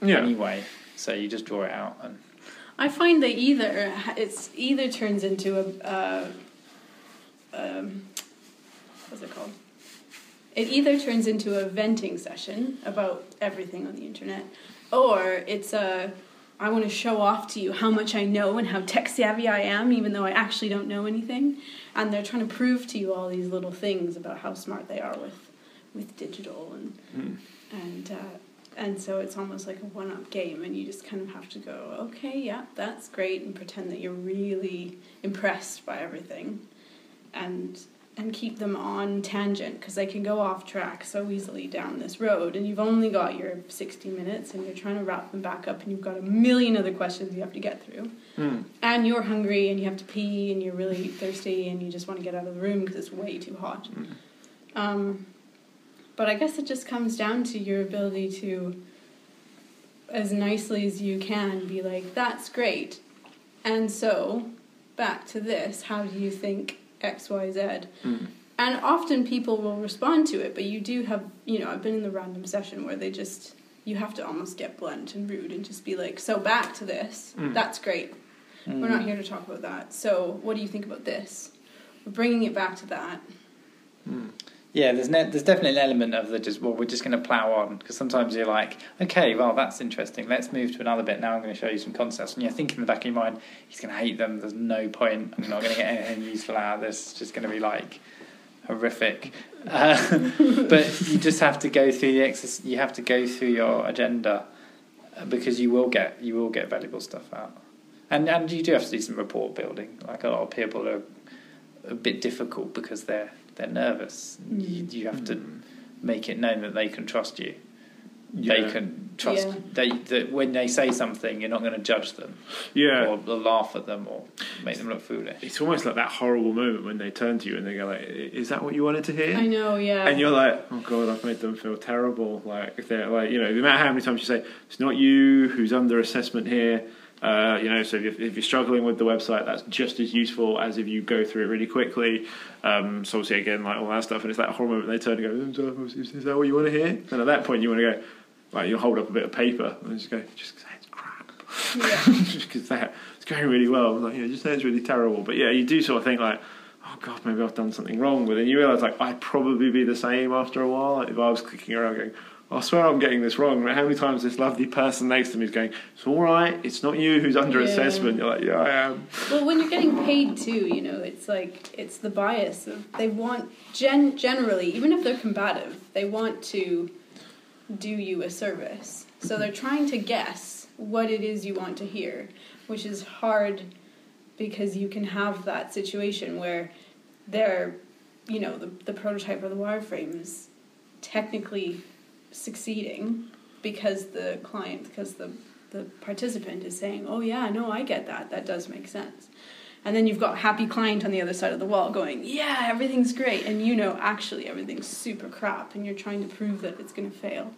Yeah. anyway. So you just draw it out and I find that either it's either turns into a uh, um, what's it called? It either turns into a venting session about everything on the internet, or it's a I want to show off to you how much I know and how tech savvy I am, even though I actually don't know anything. And they're trying to prove to you all these little things about how smart they are with with digital and Hmm. and uh, and so it's almost like a one-up game and you just kind of have to go okay yeah that's great and pretend that you're really impressed by everything and and keep them on tangent because they can go off track so easily down this road and you've only got your 60 minutes and you're trying to wrap them back up and you've got a million other questions you have to get through Hmm. and you're hungry and you have to pee and you're really thirsty and you just want to get out of the room because it's way too hot. Um, but I guess it just comes down to your ability to, as nicely as you can, be like, that's great. And so, back to this, how do you think X, Y, Z? Hmm. And often people will respond to it, but you do have, you know, I've been in the random session where they just, you have to almost get blunt and rude and just be like, so back to this, Mm. that's great. We're not here to talk about that. So, what do you think about this? We're bringing it back to that. Yeah, there's ne- there's definitely an element of the just well, we're just going to plow on because sometimes you're like, okay, well that's interesting. Let's move to another bit. Now I'm going to show you some concepts, and you're thinking in the back of your mind, he's going to hate them. There's no point. I'm not going to get anything useful out of this. It's just going to be like horrific. Uh, but you just have to go through the exercise. You have to go through your agenda uh, because you will get you will get valuable stuff out. And and you do have to do some rapport building. Like a lot of people are a bit difficult because they're they're nervous. You, mm. you have to mm. make it known that they can trust you. They can trust Yeah. they that when they say something, you're not going to judge them Yeah. or, or laugh at them or make them look foolish. It's almost like that horrible moment when they turn to you and they go like, "Is that what you wanted to hear?" I know, yeah. And you're like, "Oh God, I've made them feel terrible." Like if they're like, you know, no matter how many times you say, "It's not you who's under assessment here," uh, you know. So if you're, if you're struggling with the website, that's just as useful as if you go through it really quickly. Um, so obviously, again, like all that stuff, and it's that horrible moment they turn and go, "Is is that what you want to hear?" And at that point, you want to go, like, you'll hold up a bit of paper and just go, "Just say it's crap." yeah. just because that it's going really well. Like, you know, just say it's really terrible. But yeah, you do sort of think like, oh god, maybe I've done something wrong. But then you realise like I'd probably be the same after a while. Like, if I was clicking around going, I swear I'm getting this wrong. How many times this lovely person next to me is going, it's all right. It's not you who's under Yeah. assessment. You're like, yeah, I am. Well, when you're getting paid too, you know, it's like it's the bias of they want gen generally, even if they're combative, they want to do you a service. So they're trying to guess what it is you want to hear, which is hard because you can have that situation where they're, you know, the the prototype or the wireframe is technically succeeding because the client because the the participant is saying, "Oh yeah, no, I get that. That does make sense." And then you've got happy client on the other side of the wall going, "Yeah, everything's great." And you know actually everything's super crap and you're trying to prove that it's going to fail.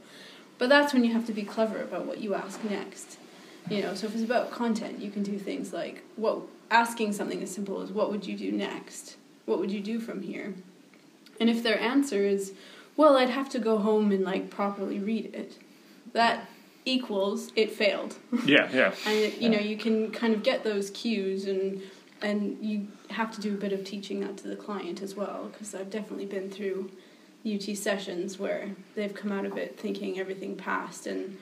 But that's when you have to be clever about what you ask next. You know, so if it's about content, you can do things like what asking something as simple as what would you do next? What would you do from here? And if their answer is, well, I'd have to go home and like properly read it. That equals it failed. Yeah, yeah. And it, you know, you can kind of get those cues and and you have to do a bit of teaching that to the client as well because I've definitely been through UT sessions where they've come out of it thinking everything passed and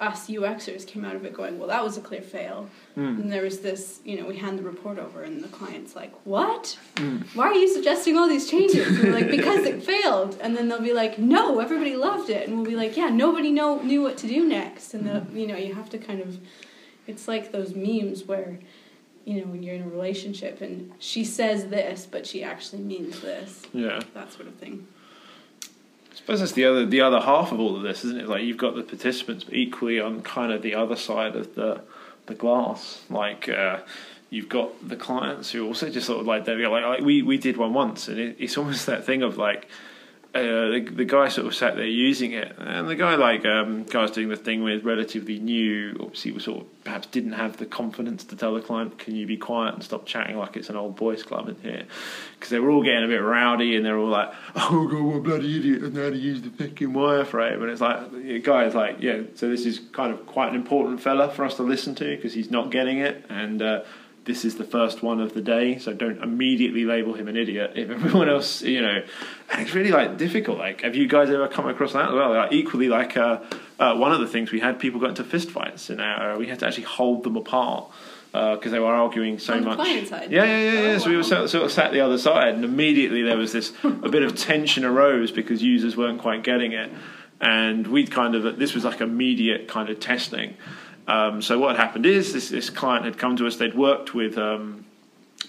us UXers came out of it going, well, that was a clear fail. Mm. And there was this, you know, we hand the report over, and the client's like, "What? Mm. Why are you suggesting all these changes?" And we're like, "Because it failed." And then they'll be like, "No, everybody loved it," and we'll be like, "Yeah, nobody know knew what to do next." And the, you know, you have to kind of, it's like those memes where, you know, when you're in a relationship and she says this, but she actually means this, Yeah. that sort of thing. Suppose that's the other the other half of all of this, isn't it? Like you've got the participants, but equally on kind of the other side of the the glass, like uh, you've got the clients who also just sort of like they go like, like we we did one once, and it, it's almost that thing of like. Uh, the, the guy sort of sat there using it, and the guy like um, guy was doing the thing with relatively new. Obviously, was sort of perhaps didn't have the confidence to tell the client, "Can you be quiet and stop chatting like it's an old boys' club in here?" Because they were all getting a bit rowdy, and they're all like, "Oh God, what bloody idiot know how to use the fucking wireframe." And it's like the guy's like, "Yeah, so this is kind of quite an important fella for us to listen to because he's not getting it, and." Uh, this is the first one of the day, so don't immediately label him an idiot if everyone else, you know. And it's really like difficult. Like, have you guys ever come across that as well? Like, equally, like uh, uh, one of the things we had people got into fistfights, and uh, we had to actually hold them apart because uh, they were arguing so much. Yeah, yeah, yeah. yeah. Oh, so we were wow. sort, sort of sat the other side, and immediately there was this a bit of tension arose because users weren't quite getting it, and we'd kind of this was like immediate kind of testing. Um, so what happened is this this client had come to us. They'd worked with. Um,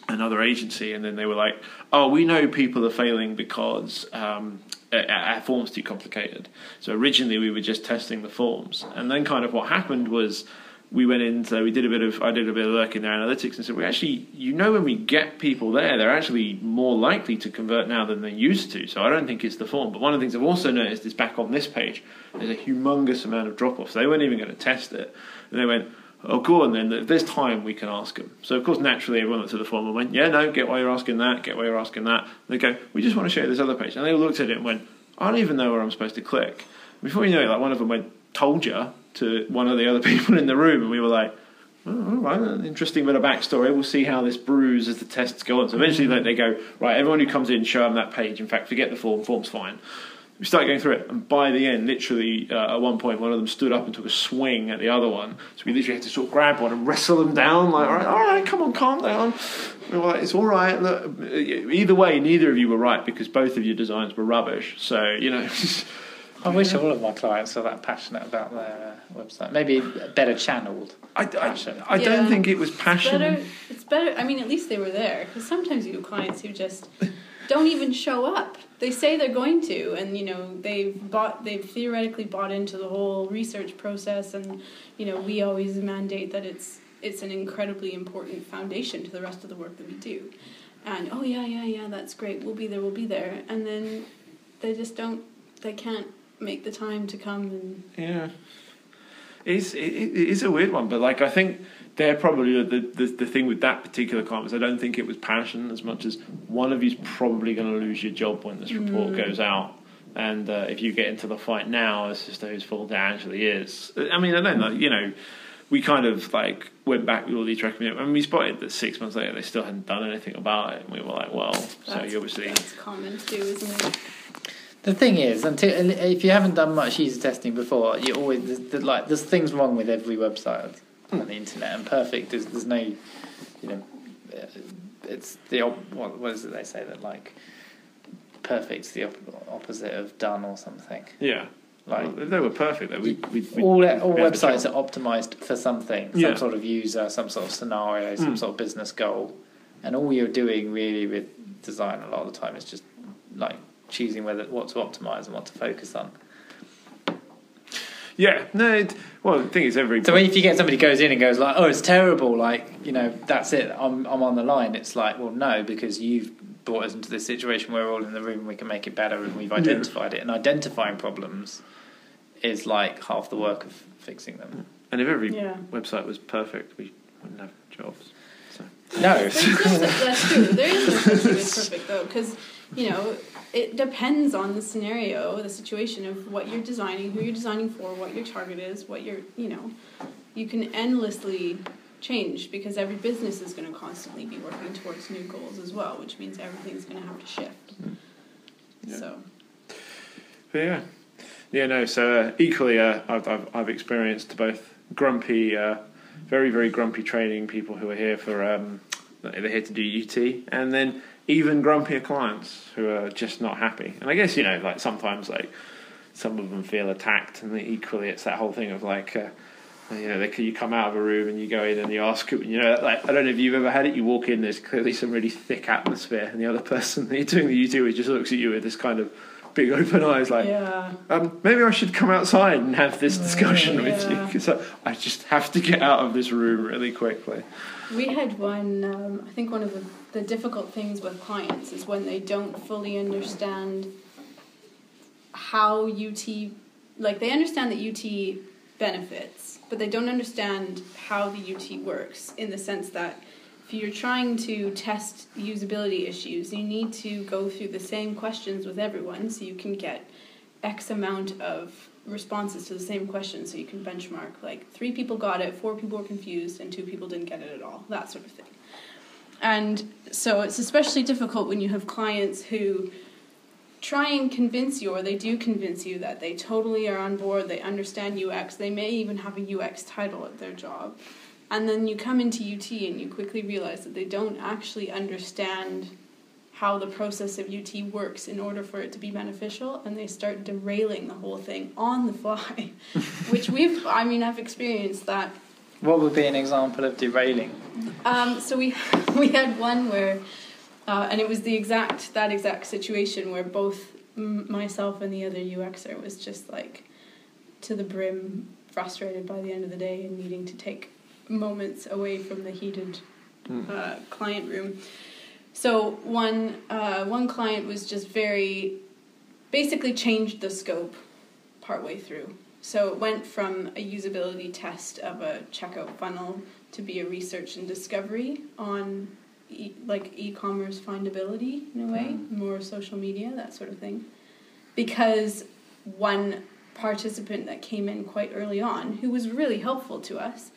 another agency, and then they were like, "Oh, we know people are failing because um, our form's too complicated." So originally we were just testing the forms, and then kind of what happened was we went in. So we did a bit of I did a bit of work in their analytics, and said we actually, you know, when we get people there, they're actually more likely to convert now than they used to. So I don't think it's the form. But one of the things I've also noticed is back on this page, there's a humongous amount of drop offs. They weren't even going to test it, and they went oh, go on then. There's time, we can ask them. So, of course, naturally, everyone looked at the form and went, yeah, no, get why you're asking that, get why you're asking that. And they go, we just want to show you this other page. And they looked at it and went, I don't even know where I'm supposed to click. Before you know it, like one of them went, told you to one of the other people in the room. And we were like, oh, all right, interesting bit of backstory. We'll see how this brews as the tests go on. So eventually they, they go, right, everyone who comes in, show them that page. In fact, forget the form, form's fine. We start going through it, and by the end, literally uh, at one point, one of them stood up and took a swing at the other one. So we literally had to sort of grab one and wrestle them down. Like, all right, all right, come on, calm down. We were like, it's all right. Look, either way, neither of you were right because both of your designs were rubbish. So you know, I wish all of my clients were that passionate about their uh, website. Maybe better channeled. I, I, Passion. I don't Yeah. think it was passion. Better, it's better. I mean, at least they were there. Because sometimes you have clients who just don't even show up. They say they're going to, and you know they've bought, they've theoretically bought into the whole research process, and you know we always mandate that it's it's an incredibly important foundation to the rest of the work that we do. And oh yeah, yeah, yeah, that's great. We'll be there. We'll be there. And then they just don't. They can't make the time to come and Yeah, it's it, it is a weird one, but like I think they're probably the, the the thing with that particular client was I don't think it was passion as much as one of you's probably going to lose your job when this report goes out. And uh, if you get into the fight now, it's just whose fault it actually is. I mean, I don't know. You know, we kind of like went back with all these recommendations, and we spotted that six months later they still hadn't done anything about it. And we were like, well, so you obviously that's common too, isn't it? The thing is, until if you haven't done much user testing before, you always there's, like there's things wrong with every website on the internet, and perfect is there's no, you know, uh, it's the what what is it they say that like perfect's the op- opposite of done or something. yeah. Like Well, if they were perfect, though, we we all all we had the websites are optimized for something, some Yeah. sort of user, some sort of scenario, some Mm. sort of business goal, and all you're doing really with design a lot of the time is just like choosing whether what to optimize and what to focus on. Yeah, no. It, well, the thing is, every So if you get somebody who goes in and goes like, "Oh, it's terrible," like you know, that's it. I'm I'm on the line. It's like, well, no, because you've brought us into this situation where we're all in the room and we can make it better, and we've identified it. And identifying problems is like half the work of fixing them. Mm. and if every Yeah. website was perfect, we wouldn't have jobs. So. No, There's no such, that's true. There is no such thing as perfect though, because you know it depends on the scenario, the situation of what you're designing, who you're designing for, what your target is, what you're you know, you can endlessly change because every business is going to constantly be working towards new goals as well, which means everything's going to have to shift. Yeah. So yeah, yeah, no. So uh, equally, uh, I've, I've I've experienced both grumpy, uh, very very grumpy training people who are here for um, they're here to do UT, and then even grumpier clients who are just not happy. And I guess you know, like sometimes like some of them feel attacked, and equally it's that whole thing of like. Uh, you know, they, you come out of a room and you go in and you ask, you know, like I don't know if you've ever had it. You walk in, there's clearly some really thick atmosphere, and the other person that you're doing the UT with just looks at you with this kind of big open eyes, like, yeah. um, maybe I should come outside and have this discussion with you Yeah. because I, I just have to get out of this room really quickly. We had one, um, I think one of the, the difficult things with clients is when they don't fully understand how UT, like they understand that UT benefits, but they don't understand how the UT works in the sense that if you're trying to test usability issues, you need to go through the same questions with everyone so you can get X amount of responses to the same question so you can benchmark like three people got it, four people were confused, and two people didn't get it at all, that sort of thing. And so it's especially difficult when you have clients who try and convince you, or they do convince you that they totally are on board, they understand UX, they may even have a UX title at their job. And then you come into UT and you quickly realize that they don't actually understand how the process of UT works in order for it to be beneficial, and they start derailing the whole thing on the fly, which we've, I mean, I've experienced that What would be an example of derailing? um, so we we had one where, uh, and it was the exact that exact situation where both m- myself and the other UXer was just like to the brim frustrated by the end of the day and needing to take moments away from the heated uh, client room. So one uh, one client was just very basically changed the scope partway through. So it went from a usability test of a checkout funnel to be a research and discovery on e- like e-commerce findability in a way, more social media, that sort of thing. Because one participant that came in quite early on, who was really helpful to us,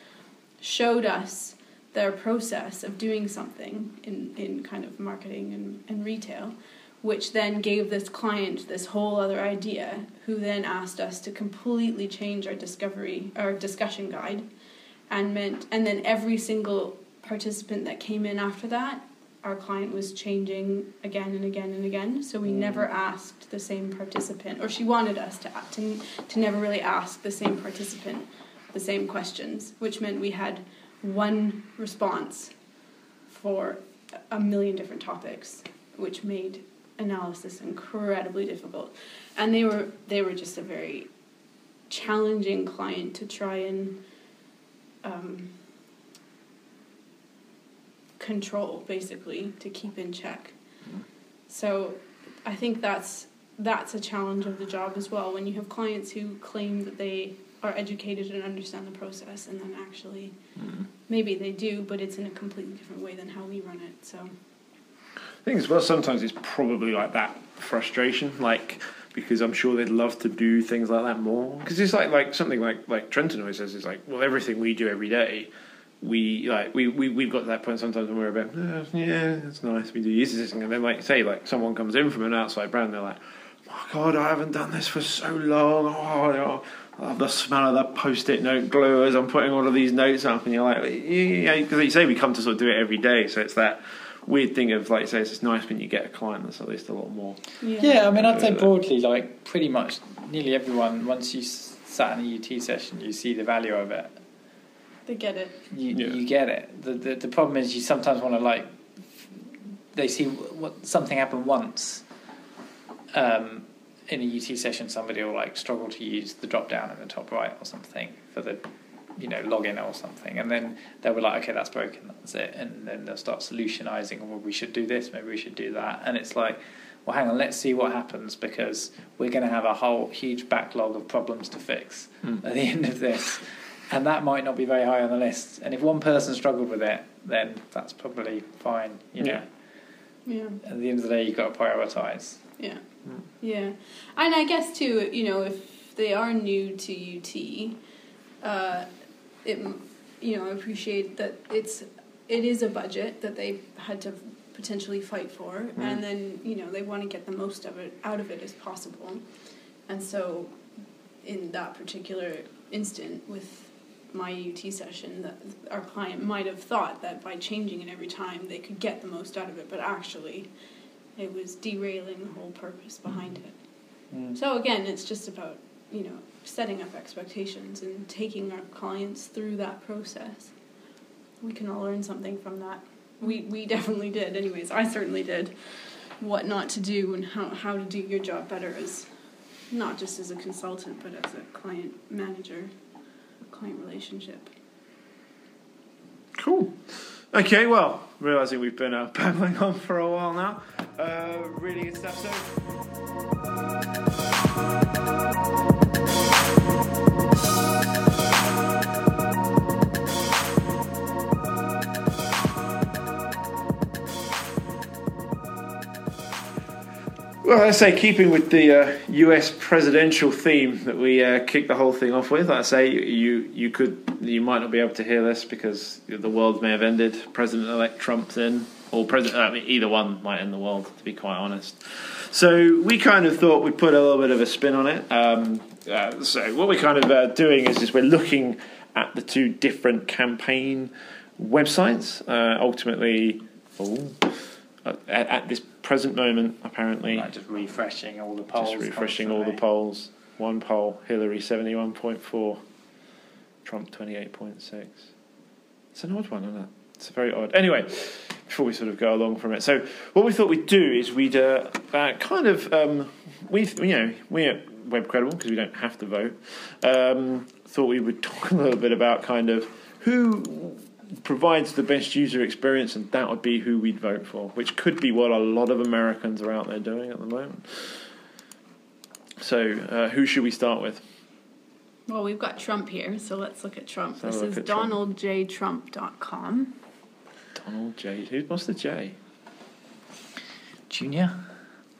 showed us their process of doing something in, in kind of marketing and, and retail, which then gave this client this whole other idea, who then asked us to completely change our discovery our discussion guide and meant and then every single participant that came in after that our client was changing again and again and again. So we mm. never asked the same participant or she wanted us to, to to never really ask the same participant the same questions which meant we had one response for a million different topics which made analysis incredibly difficult. And they were they were just a very challenging client to try and um, control basically to keep in check. So i think that's that's a challenge of the job as well. When you have clients who claim that they are educated and understand the process and then actually maybe they do but it's in a completely different way than how we run it so I think as well, sometimes it's probably like that frustration, like because I'm sure they'd love to do things like that more. Because it's like like something like like Trenton always says is like, well, everything we do every day, we like we we we've got to that point sometimes when we're a bit, "Uh, yeah, it's nice we do use this, and then like say like someone comes in from an outside brand, they're like, oh god, I haven't done this for so long. Oh, you know, I love the smell of that post-it note glue as I'm putting all of these notes up, and you're like, yeah, because you say we come to sort of do it every day, so it's that weird thing of like you say it's nice when you get a client that's at least a lot more. Yeah, I mean, I'd say broadly, like pretty much nearly everyone, once you s- sat in a UT session, you see the value of it. they get it You, Yeah. you get it. The, the the problem is you sometimes want to like they see what something happen once. Um, in a UT session, somebody will like struggle to use the drop down in the top right or something for the you know login or something, and then they'll be like, okay, that's broken, that's it, and then they'll start solutionizing. Well, we should do this, maybe we should do that, and it's like. Well, hang on. Let's see what happens because we're going to have a whole huge backlog of problems to fix Mm. at the end of this, and that might not be very high on the list. And if one person struggled with it, then that's probably fine. You know, Yeah. yeah at the end of the day, you've got to prioritise. Yeah. Yeah. And I guess too, you know, if they are new to UT, uh, it you know, I appreciate that it's it is a budget that they had to potentially fight for Mm. and then, you know, they want to get the most of it out of it as possible. And so in that particular instant with my UT session that our client might have thought that by changing it every time they could get the most out of it, but actually it was derailing the whole purpose behind it. Mm. So again, it's just about you know setting up expectations and taking our clients through that process. We can all learn something from that. We we definitely did. Anyways, I certainly did. what not to do and how, how to do your job better as not just as a consultant but as a client manager, a client relationship. Cool. Okay, well, realizing we've been uh, babbling on for a while now, uh, really good stuff. So. Well, I say, keeping with the uh, U.S. presidential theme that we uh, kicked the whole thing off with, I say you you could you might not be able to hear this because the world may have ended. President-elect Trump's in, or president I mean, either one might end the world. To be quite honest, so we kind of thought we'd put a little bit of a spin on it. Um, uh, so what we're kind of uh, doing is, is we're looking at the two different campaign websites. Uh, ultimately, oh, at, at this present moment, apparently. Like just refreshing all the polls. Just refreshing all the polls. One poll, Hillary 71.4, Trump 28.6. It's an odd one, isn't it? It's very odd. Anyway, before we sort of go along from it, so what we thought we'd do is we'd uh, uh, kind of um, we you know we're WebCredible because we don't have to vote. Um, thought we would talk a little bit about kind of who provides the best user experience, and that would be who we'd vote for, which could be what a lot of Americans are out there doing at the moment. So, uh, who should we start with? Well, we've got Trump here, so let's look at Trump. Let's this is donaldjtrump.com. Donald J. Who? What's the J? Junior.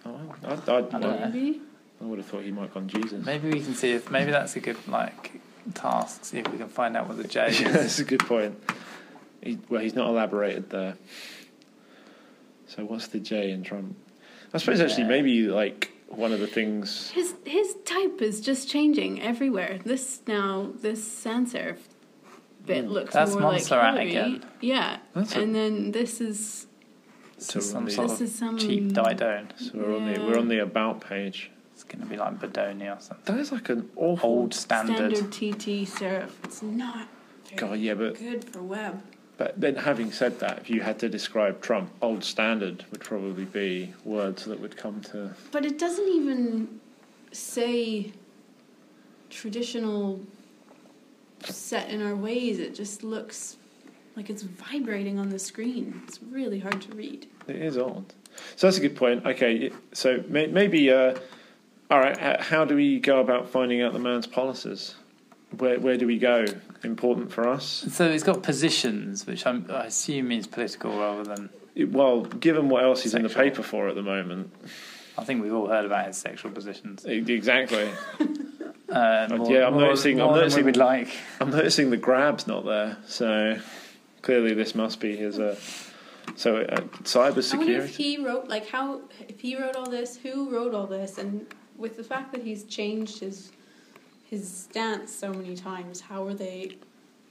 Oh, I, I, I, don't know. Maybe? I would have thought he might have gone Jesus. Maybe we can see if maybe that's a good like task. See if we can find out what the J yeah, is. that's a good point. He, well, he's not elaborated there. So, what's the J in Trump? I suppose actually, maybe like one of the things. His his type is just changing everywhere. This now this sans serif bit hmm. looks That's more like Montserrat Hillary. again. Yeah, That's a- and then this is This is So some sort this of is some cheap Didone. So we're on the we're on the about page. It's going to be like Bodoni or something. That is like an awful. Old standard. standard TT serif. It's not very God, yeah, but good for web. But then having said that, if you had to describe Trump, old standard would probably be words that would come to. But it doesn't even say traditional set in our ways. It just looks like it's vibrating on the screen. It's really hard to read. It is odd. So that's a good point. Okay, so may, maybe, uh, all right. How do we go about finding out the man's policies? Where where do we go? Important for us. So it's got positions, which I'm, I assume means political rather than. It- well, given what else he's in the paper for at the moment, I think we've all heard about his sexual positions. Exactly. Uh, more, yeah, I'm more, noticing- I'm more than noticing- we would like. I'm noticing the grab's not there, so clearly this must be his. Uh, so uh, cyber I wonder if security. he wrote like how if he wrote all this, who wrote all this, and with the fact that he's changed his his stance so many times, how are they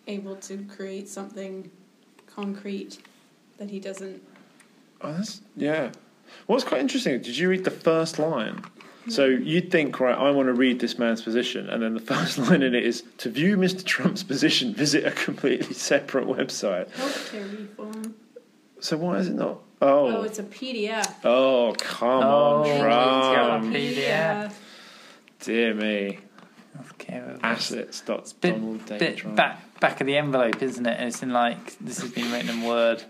able to create something concrete that he doesn't? Oh, that's, yeah. What's quite interesting? Did you read the first line? So you'd think, right, I want to read this man's position, and then the first line in it is to view Mr. Trump's position, visit a completely separate website. Healthcare reform. So why is it not? Oh, Oh, it's a PDF. oh, come Oh, on, it's Trump! got a PDF. Dear me, Okay, well, assets. Dot bit, Donald J. bit Trump. back back of the envelope, isn't it? And It's in like this has been written in Word.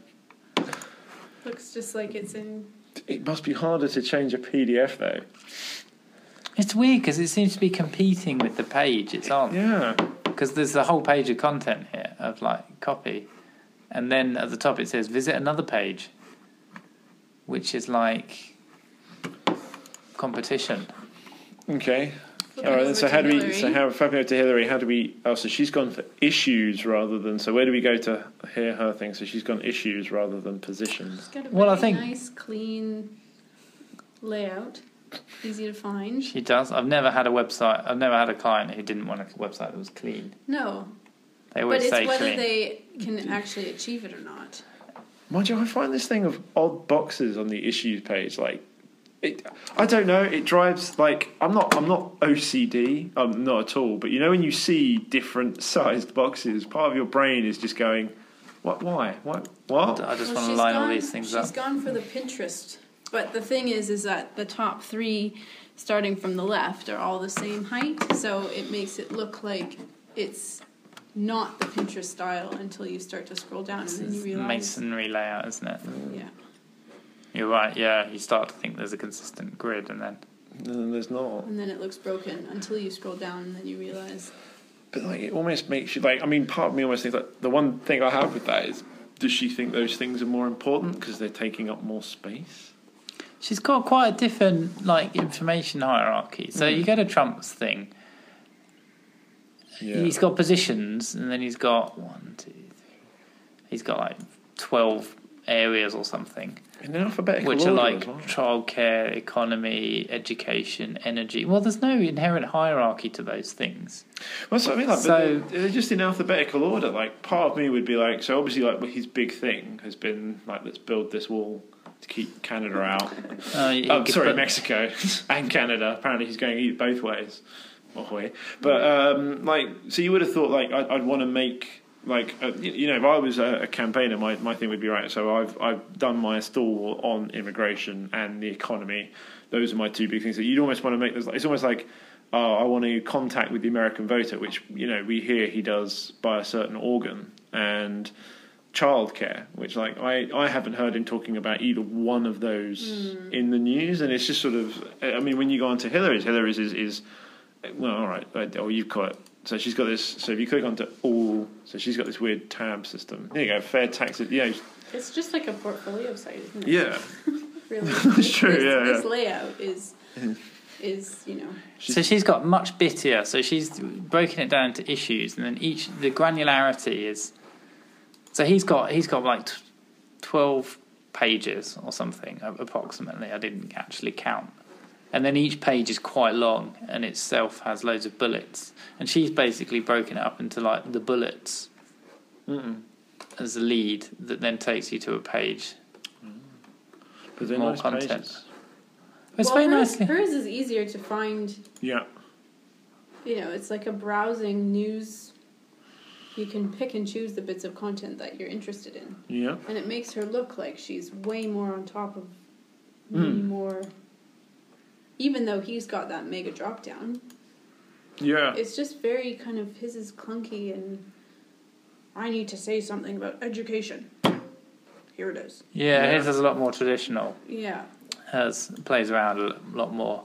Looks just like it's in. It must be harder to change a PDF though. It's weird because it seems to be competing with the page it's on. Yeah. Because there's a whole page of content here of like copy, and then at the top it says visit another page, which is like competition. Okay. Flip All right. over Then, so how do we? Hillary. So how flipping over to Hillary? How do we? Oh, so she's gone for issues rather than. So where do we go to hear her thing? So she's gone issues rather than positions. It's got a Well, I think- nice, clean layout, easy to find. She does. I've never had a website. I've never had a client who didn't want a website that was clean. No, They always but always it's say whether clean. they can actually achieve it or not. Mind you, I find this thing of odd boxes on the issues page like. It, I don't know. It drives like I'm not. I'm not OCD. I'm um, not at all. But you know when you see different sized boxes, part of your brain is just going, "What? Why? What? What?" I just Well, want to she's line all these things She's up. She's gone for the Pinterest But the thing is, is that the top three, starting from the left, are all the same height. So it makes it look like it's not the Pinterest style until you start to scroll down, and then you realize, masonry layout, isn't it? yeah, You're right. Yeah, you start to think there's a consistent grid, and then And there's not. and then it looks broken until you scroll down, and then you realize, But like, it almost makes you like. I mean, part of me almost thinks like the one thing I have with that is, does she think those things are more important because they're taking up more space? she's got quite a different like information hierarchy. So Mm. you go to Trump's thing. Yeah. He's got positions, and then he's got one, two, three. He's got like twelve areas or something, in alphabetical which are like well. childcare, economy, education, energy. Well, there's no inherent hierarchy to those things. Well, that's what I mean. Like, So- they're, they're just in alphabetical order. Like, part of me would be like, so obviously, like his big thing has been like, let's build this wall to keep Canada out. Uh, you oh, sorry, put- Mexico and Canada. Apparently, he's going to eat both ways. But um, like, so you would have thought like I'd, I'd want to make like uh, you know if I was a, a campaigner, my, my thing would be right. So I've I've done my stall on immigration and the economy. Those are my two big things. that you'd almost want to make this. It's almost like. Oh, I want to contact with the American voter, which you know we hear he does by a certain organ, and childcare, which like I, I haven't heard him talking about either one of those in the news, and it's just sort of I mean when you go on to Hillary's, Hillary's is, is well all right, or you've got it. So she's got this. So if you click onto all, so she's got this weird tab system. There you go, fair tax. Yeah, it's just like a portfolio site, isn't it? yeah. really. That's true, This, yeah, this yeah. layout is is you know So she's got much bittier. So she's broken it down to issues, and then each the granularity is. So he's got he's got like twelve pages or something approximately. I didn't actually count, and then each page is quite long, and itself has loads of bullets. And she's basically broken it up into like the bullets Mm-mm. as a lead that then takes you to a page. But they're More nice content. pages. It's well, very hers, nicely. hers is easier to find Yeah. you know it's like a browsing news you can pick and choose the bits of content that you're interested in Yeah. and it makes her look like she's way more on top of Mm. more even though he's got that mega drop down Yeah. it's just very kind of his is clunky and i need to say something about education here it is Yeah, Yeah. his is a lot more traditional. yeah Hers plays around a lot more.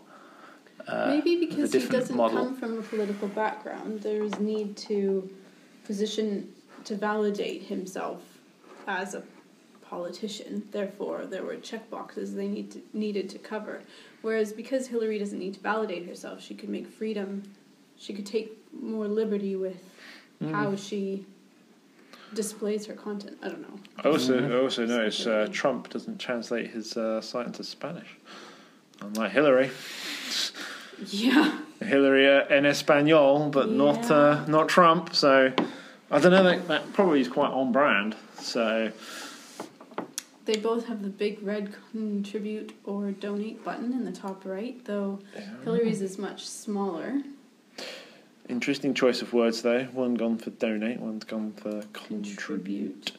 Uh, maybe because he doesn't model. come from a political background there's need to position to validate himself as a politician therefore there were check boxes they need to, needed to cover whereas because hillary doesn't need to validate herself she could make freedom she could take more liberty with Mm. how she displays her content i don't know I also Mhm. I also notice uh, Trump doesn't translate his uh, site into Spanish. Unlike Hillary, yeah Hillary uh, en español, but not uh, not Trump. So I don't know. That, that probably is quite on brand. So they both have the big red contribute or donate button in the top right though hillary's is much smaller interesting choice of words though. One gone for donate, one's gone for contribute, Contribute.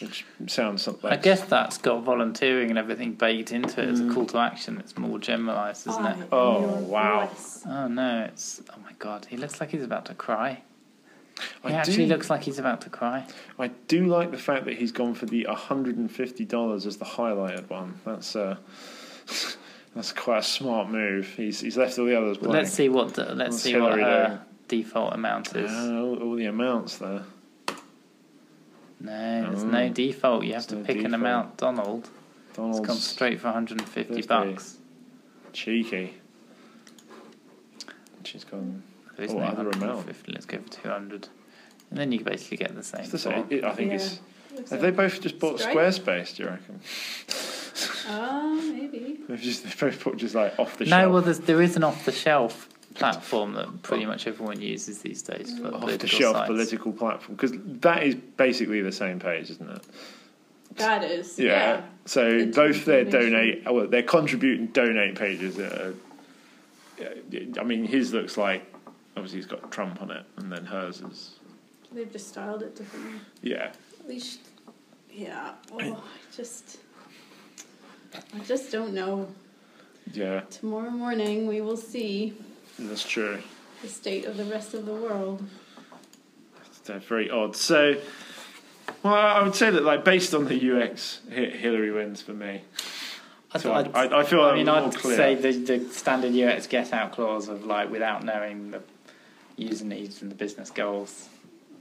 which sounds something. I guess that's got volunteering and everything baked into it as a Mm. call to action. It's more generalised, isn't I it? Oh, wow. voice. Oh no, it's oh my god, he looks like he's about to cry. He actually do, looks like he's about to cry. I do like the fact that he's gone for the hundred and fifty dollars as the highlighted one. That's uh, that's quite a smart move. He's he's left all the others blank. let's see what the, let's What's see what Hillary her doing? default amount is. Ah, all, all the amounts there. no, there's Oh. no default. You have to no pick an amount. Donald, it's Donald's gone straight for 150 50. bucks. cheeky. She's gone. There is Oh, no other amount. 150. Let's go for 200, and then you can basically get the same. It's the same. It, I think Yeah. it's. Looks Have like- they both just bought Stripe? Squarespace? Do you reckon? Oh, maybe. They've just they've both put just like off the No, shelf. well, there's, there is an off-the-shelf platform that pretty much everyone uses these days for off the political shelf sites. political platform because that is basically the same page, isn't it? That is. Yeah. Yeah. So It's both their information. donate, well, their contribute and donate pages. Are, yeah, I mean, his looks like obviously he's got Trump on it, and then hers is They've just styled it differently. yeah. At least, yeah. Oh, I just. I just don't know. Yeah, Tomorrow morning we will see that's true. the state of the rest of the world. They're uh, very odd. So, well, I would say that, like, based on the UX, Hi- Hillary wins for me. I, So I'd- I, I feel I I'm mean, more I'd clear. say the, the standard UX get out clause of like without knowing the user needs and the business goals.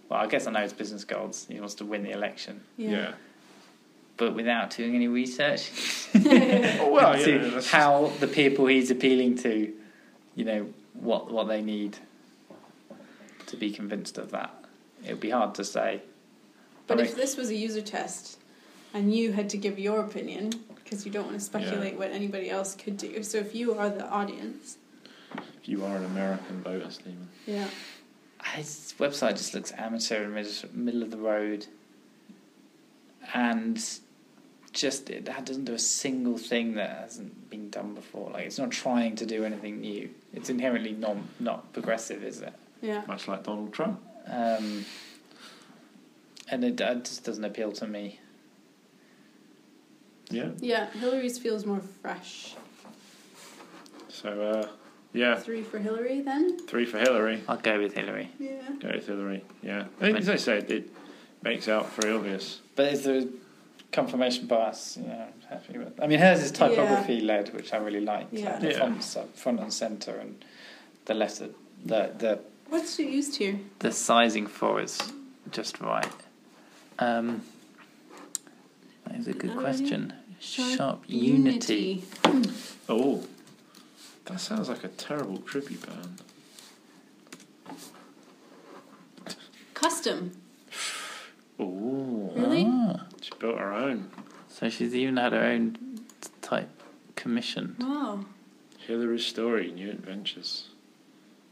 Well, I guess I know it's business goals. He wants to win the election, yeah. but without doing any research Oh, well, into yeah, that's how the people he's appealing to, you know, what what they need to be convinced of that. It would be hard to say. But I if this was a user test and you had to give your opinion, because you don't want to speculate what anybody else could do, so if you are the audience, If you are an American voter, Stephen. yeah, His website just looks amateur and middle, middle of the road, and just it that doesn't do a single thing that hasn't been done before. Like it's not trying to do anything new. It's inherently non not progressive, is it? yeah. Much like Donald Trump. Um, and it, it just doesn't appeal to me. Yeah. Yeah, Hillary's feels more fresh. So, uh, yeah, Three for Hillary then? three for Hillary. I'll go with Hillary. Yeah. Go with Hillary. Yeah. I think, as I said, it makes out very obvious. But is there confirmation bias? You know, I'm happy with. I mean, hers is typography led, which I really like. Yeah. Like the Yeah. fonts up front and center, and the letter, the the What's she used here? the sizing for is just right. Um, that is a good Already? question. Sharp Sharp, unity. Oh, that sounds like a terrible tribute band. Custom. Oh, Really? Ah, she built her own. so she's even had her own type commissioned. Wow. Hillary's story, new adventures.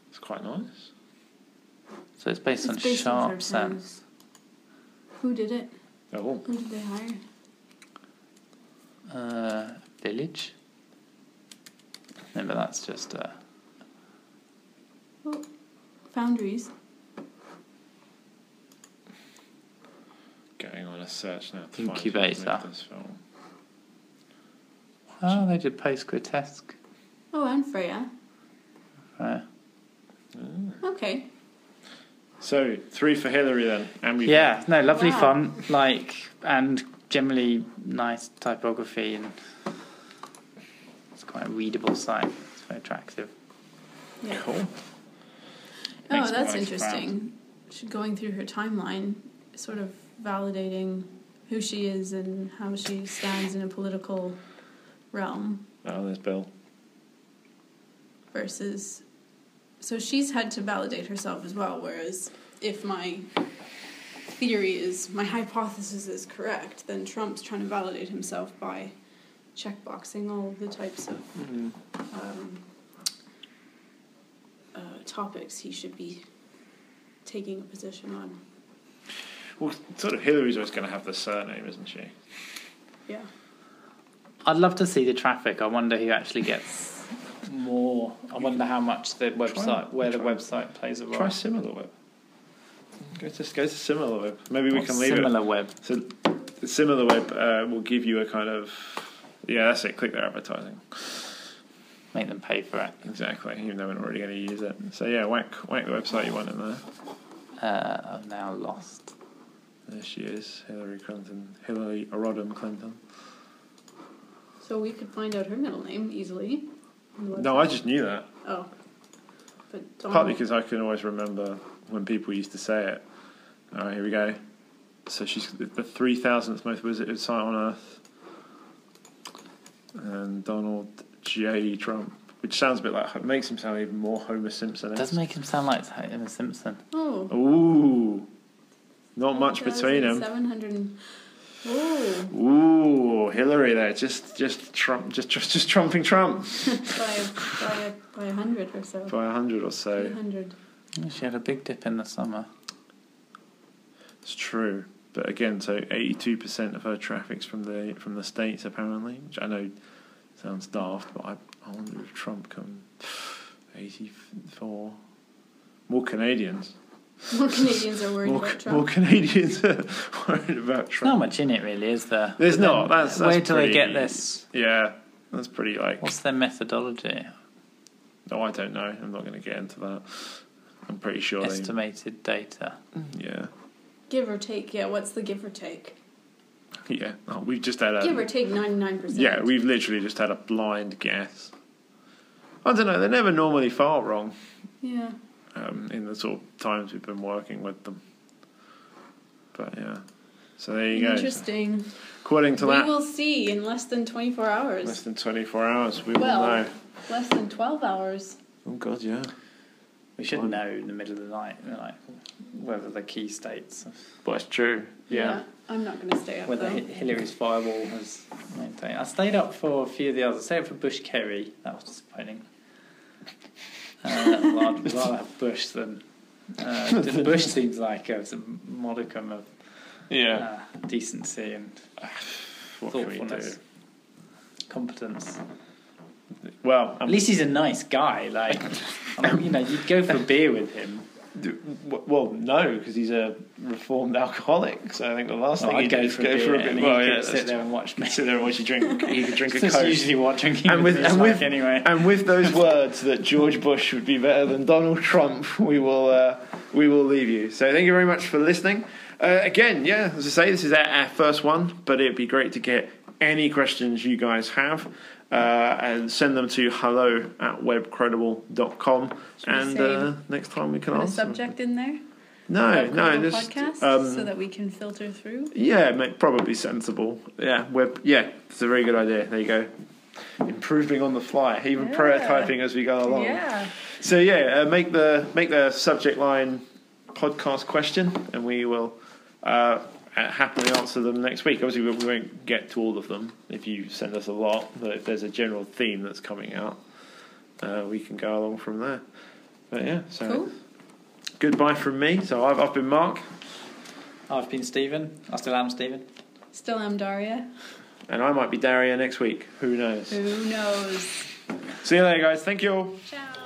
It's quite nice. So it's based on based sharp her sense. sense. Who did it? Oh, Who did they hire? Uh, village. No, but that's just uh, Foundries. going on a search now to find Incubator. made this film. oh, they did Post Grotesk. Oh, and Freya. Uh, Ah. Okay. So three for Hillary then, and we yeah, no, lovely Wow. font, like, and generally nice typography, and it's quite a readable site. It's very attractive. Yeah. cool. Oh, that's interesting. She going through her timeline, sort of validating who she is and how she stands in a political realm Oh, there's Bill. versus. So she's had to validate herself as well. Whereas if my theory is my hypothesis is correct, then Trump's trying to validate himself by checkboxing all the types of um, uh, topics he should be taking a position on. Well, sort of Hillary's always going to have the surname, isn't she? Yeah. I'd love to see the traffic. I wonder who actually gets more. I wonder how much the website, where the website plays a role. Try SimilarWeb. Go to go to SimilarWeb. Maybe we What's can leave it. similar web. So the SimilarWeb uh, will give you a kind of yeah, that's it. Click their advertising. Make them pay for it. Exactly. Even though we're not really going to use it. So yeah, whack whack the website you want in there. Uh, I've now lost. There she is, Hillary Clinton, Hillary Rodham Clinton. So we could find out her middle name easily. No, I just knew that. Oh. But Donald, Partly because I can always remember when people used to say it. All right, here we go. So she's the the 3,000th most visited site on Earth. And Donald J. Trump, which sounds a bit like, makes him sound even more Homer Simpson. Does make him sound like Homer Simpson. Oh. Ooh. Not much between them. Seven hundred. and- Oh, Ooh, Hillary there, just just Trump, just just, just trumping Trump by by a, by a hundred or so. by a hundred or so. Three hundred. She had a big dip in the summer. It's true, but again, so eighty-two percent of her traffic's from the from the states apparently, which I know sounds daft, but I, I wonder if Trump can eighty-four more Canadians. More Canadians are worried More, about more Trump. Canadians are worried about There's not much in it, really, is there? There's But then not. That's- that's where do pretty- they get this? Yeah, that's pretty like. What's their methodology? No, I don't know. I'm not going to get into that. I'm pretty sure they. Estimated data. Yeah, Give or take, yeah. What's the give or take? yeah. Oh, we've just had a. Give or take ninety nine percent. Yeah, we've literally just had a blind guess. I don't know. They're never normally far wrong Yeah. um, in the sort of times we've been working with them. But yeah, so there you go. Interesting. According to that. we that, will see in less than twenty four hours. less than 24 hours, we Well- will know. Less than twelve hours. Oh God, yeah. We should Fine. know in the middle of the night, you know, like whether the key states, But it's true. Yeah. I'm not going to stay up whether though. Hi- Hillary's firewall has maintained. I stayed up for a few of the others. I stayed up for Bush Kerry. That was disappointing. Uh, well, I'd rather have Bush than. Uh, Bush seems like a some modicum of Yeah. uh, decency and what can we do? thoughtfulness, competence. Well, At um, least he's a nice guy. Like, I mean, you know, you'd go for a beer with him. well, no, because he's a reformed alcoholic. So I think the last Well, thing I'd he'd go for go a beer, for a and bit. Well, yeah, sit there and watch me. sit there and watch you drink. He could drink a coke. usually what drinking And with, with- and like with- anyway. And with those words that George Bush would be better than Donald Trump, we will uh, we will leave you. So thank you very much for listening. Uh, again, yeah, as I say, this is our, our first one, but it'd be great to get any questions you guys have. Uh, and send them to hello at webcredible.com. And uh, next time we can Put a answer. subject in there. No, no, just podcast, um, so that we can filter through. yeah, make, probably sensible. Yeah, web. Yeah, it's a very good idea. There you go. Improving on the fly, even Yeah. prototyping as we go along. Yeah. So yeah, uh, make the make the subject line podcast question, and we will uh, happily answer them next week. Obviously, we we won't get to all of them if you send us a lot, but if there's a general theme that's coming out, uh, we can go along from there. But yeah, so Cool. goodbye from me. So I've I've been Mark, I've been Stephen. I still am Stephen. Still am Daria. and I might be Daria next week. Who knows? Who knows? See you later, guys. Thank you all. Ciao.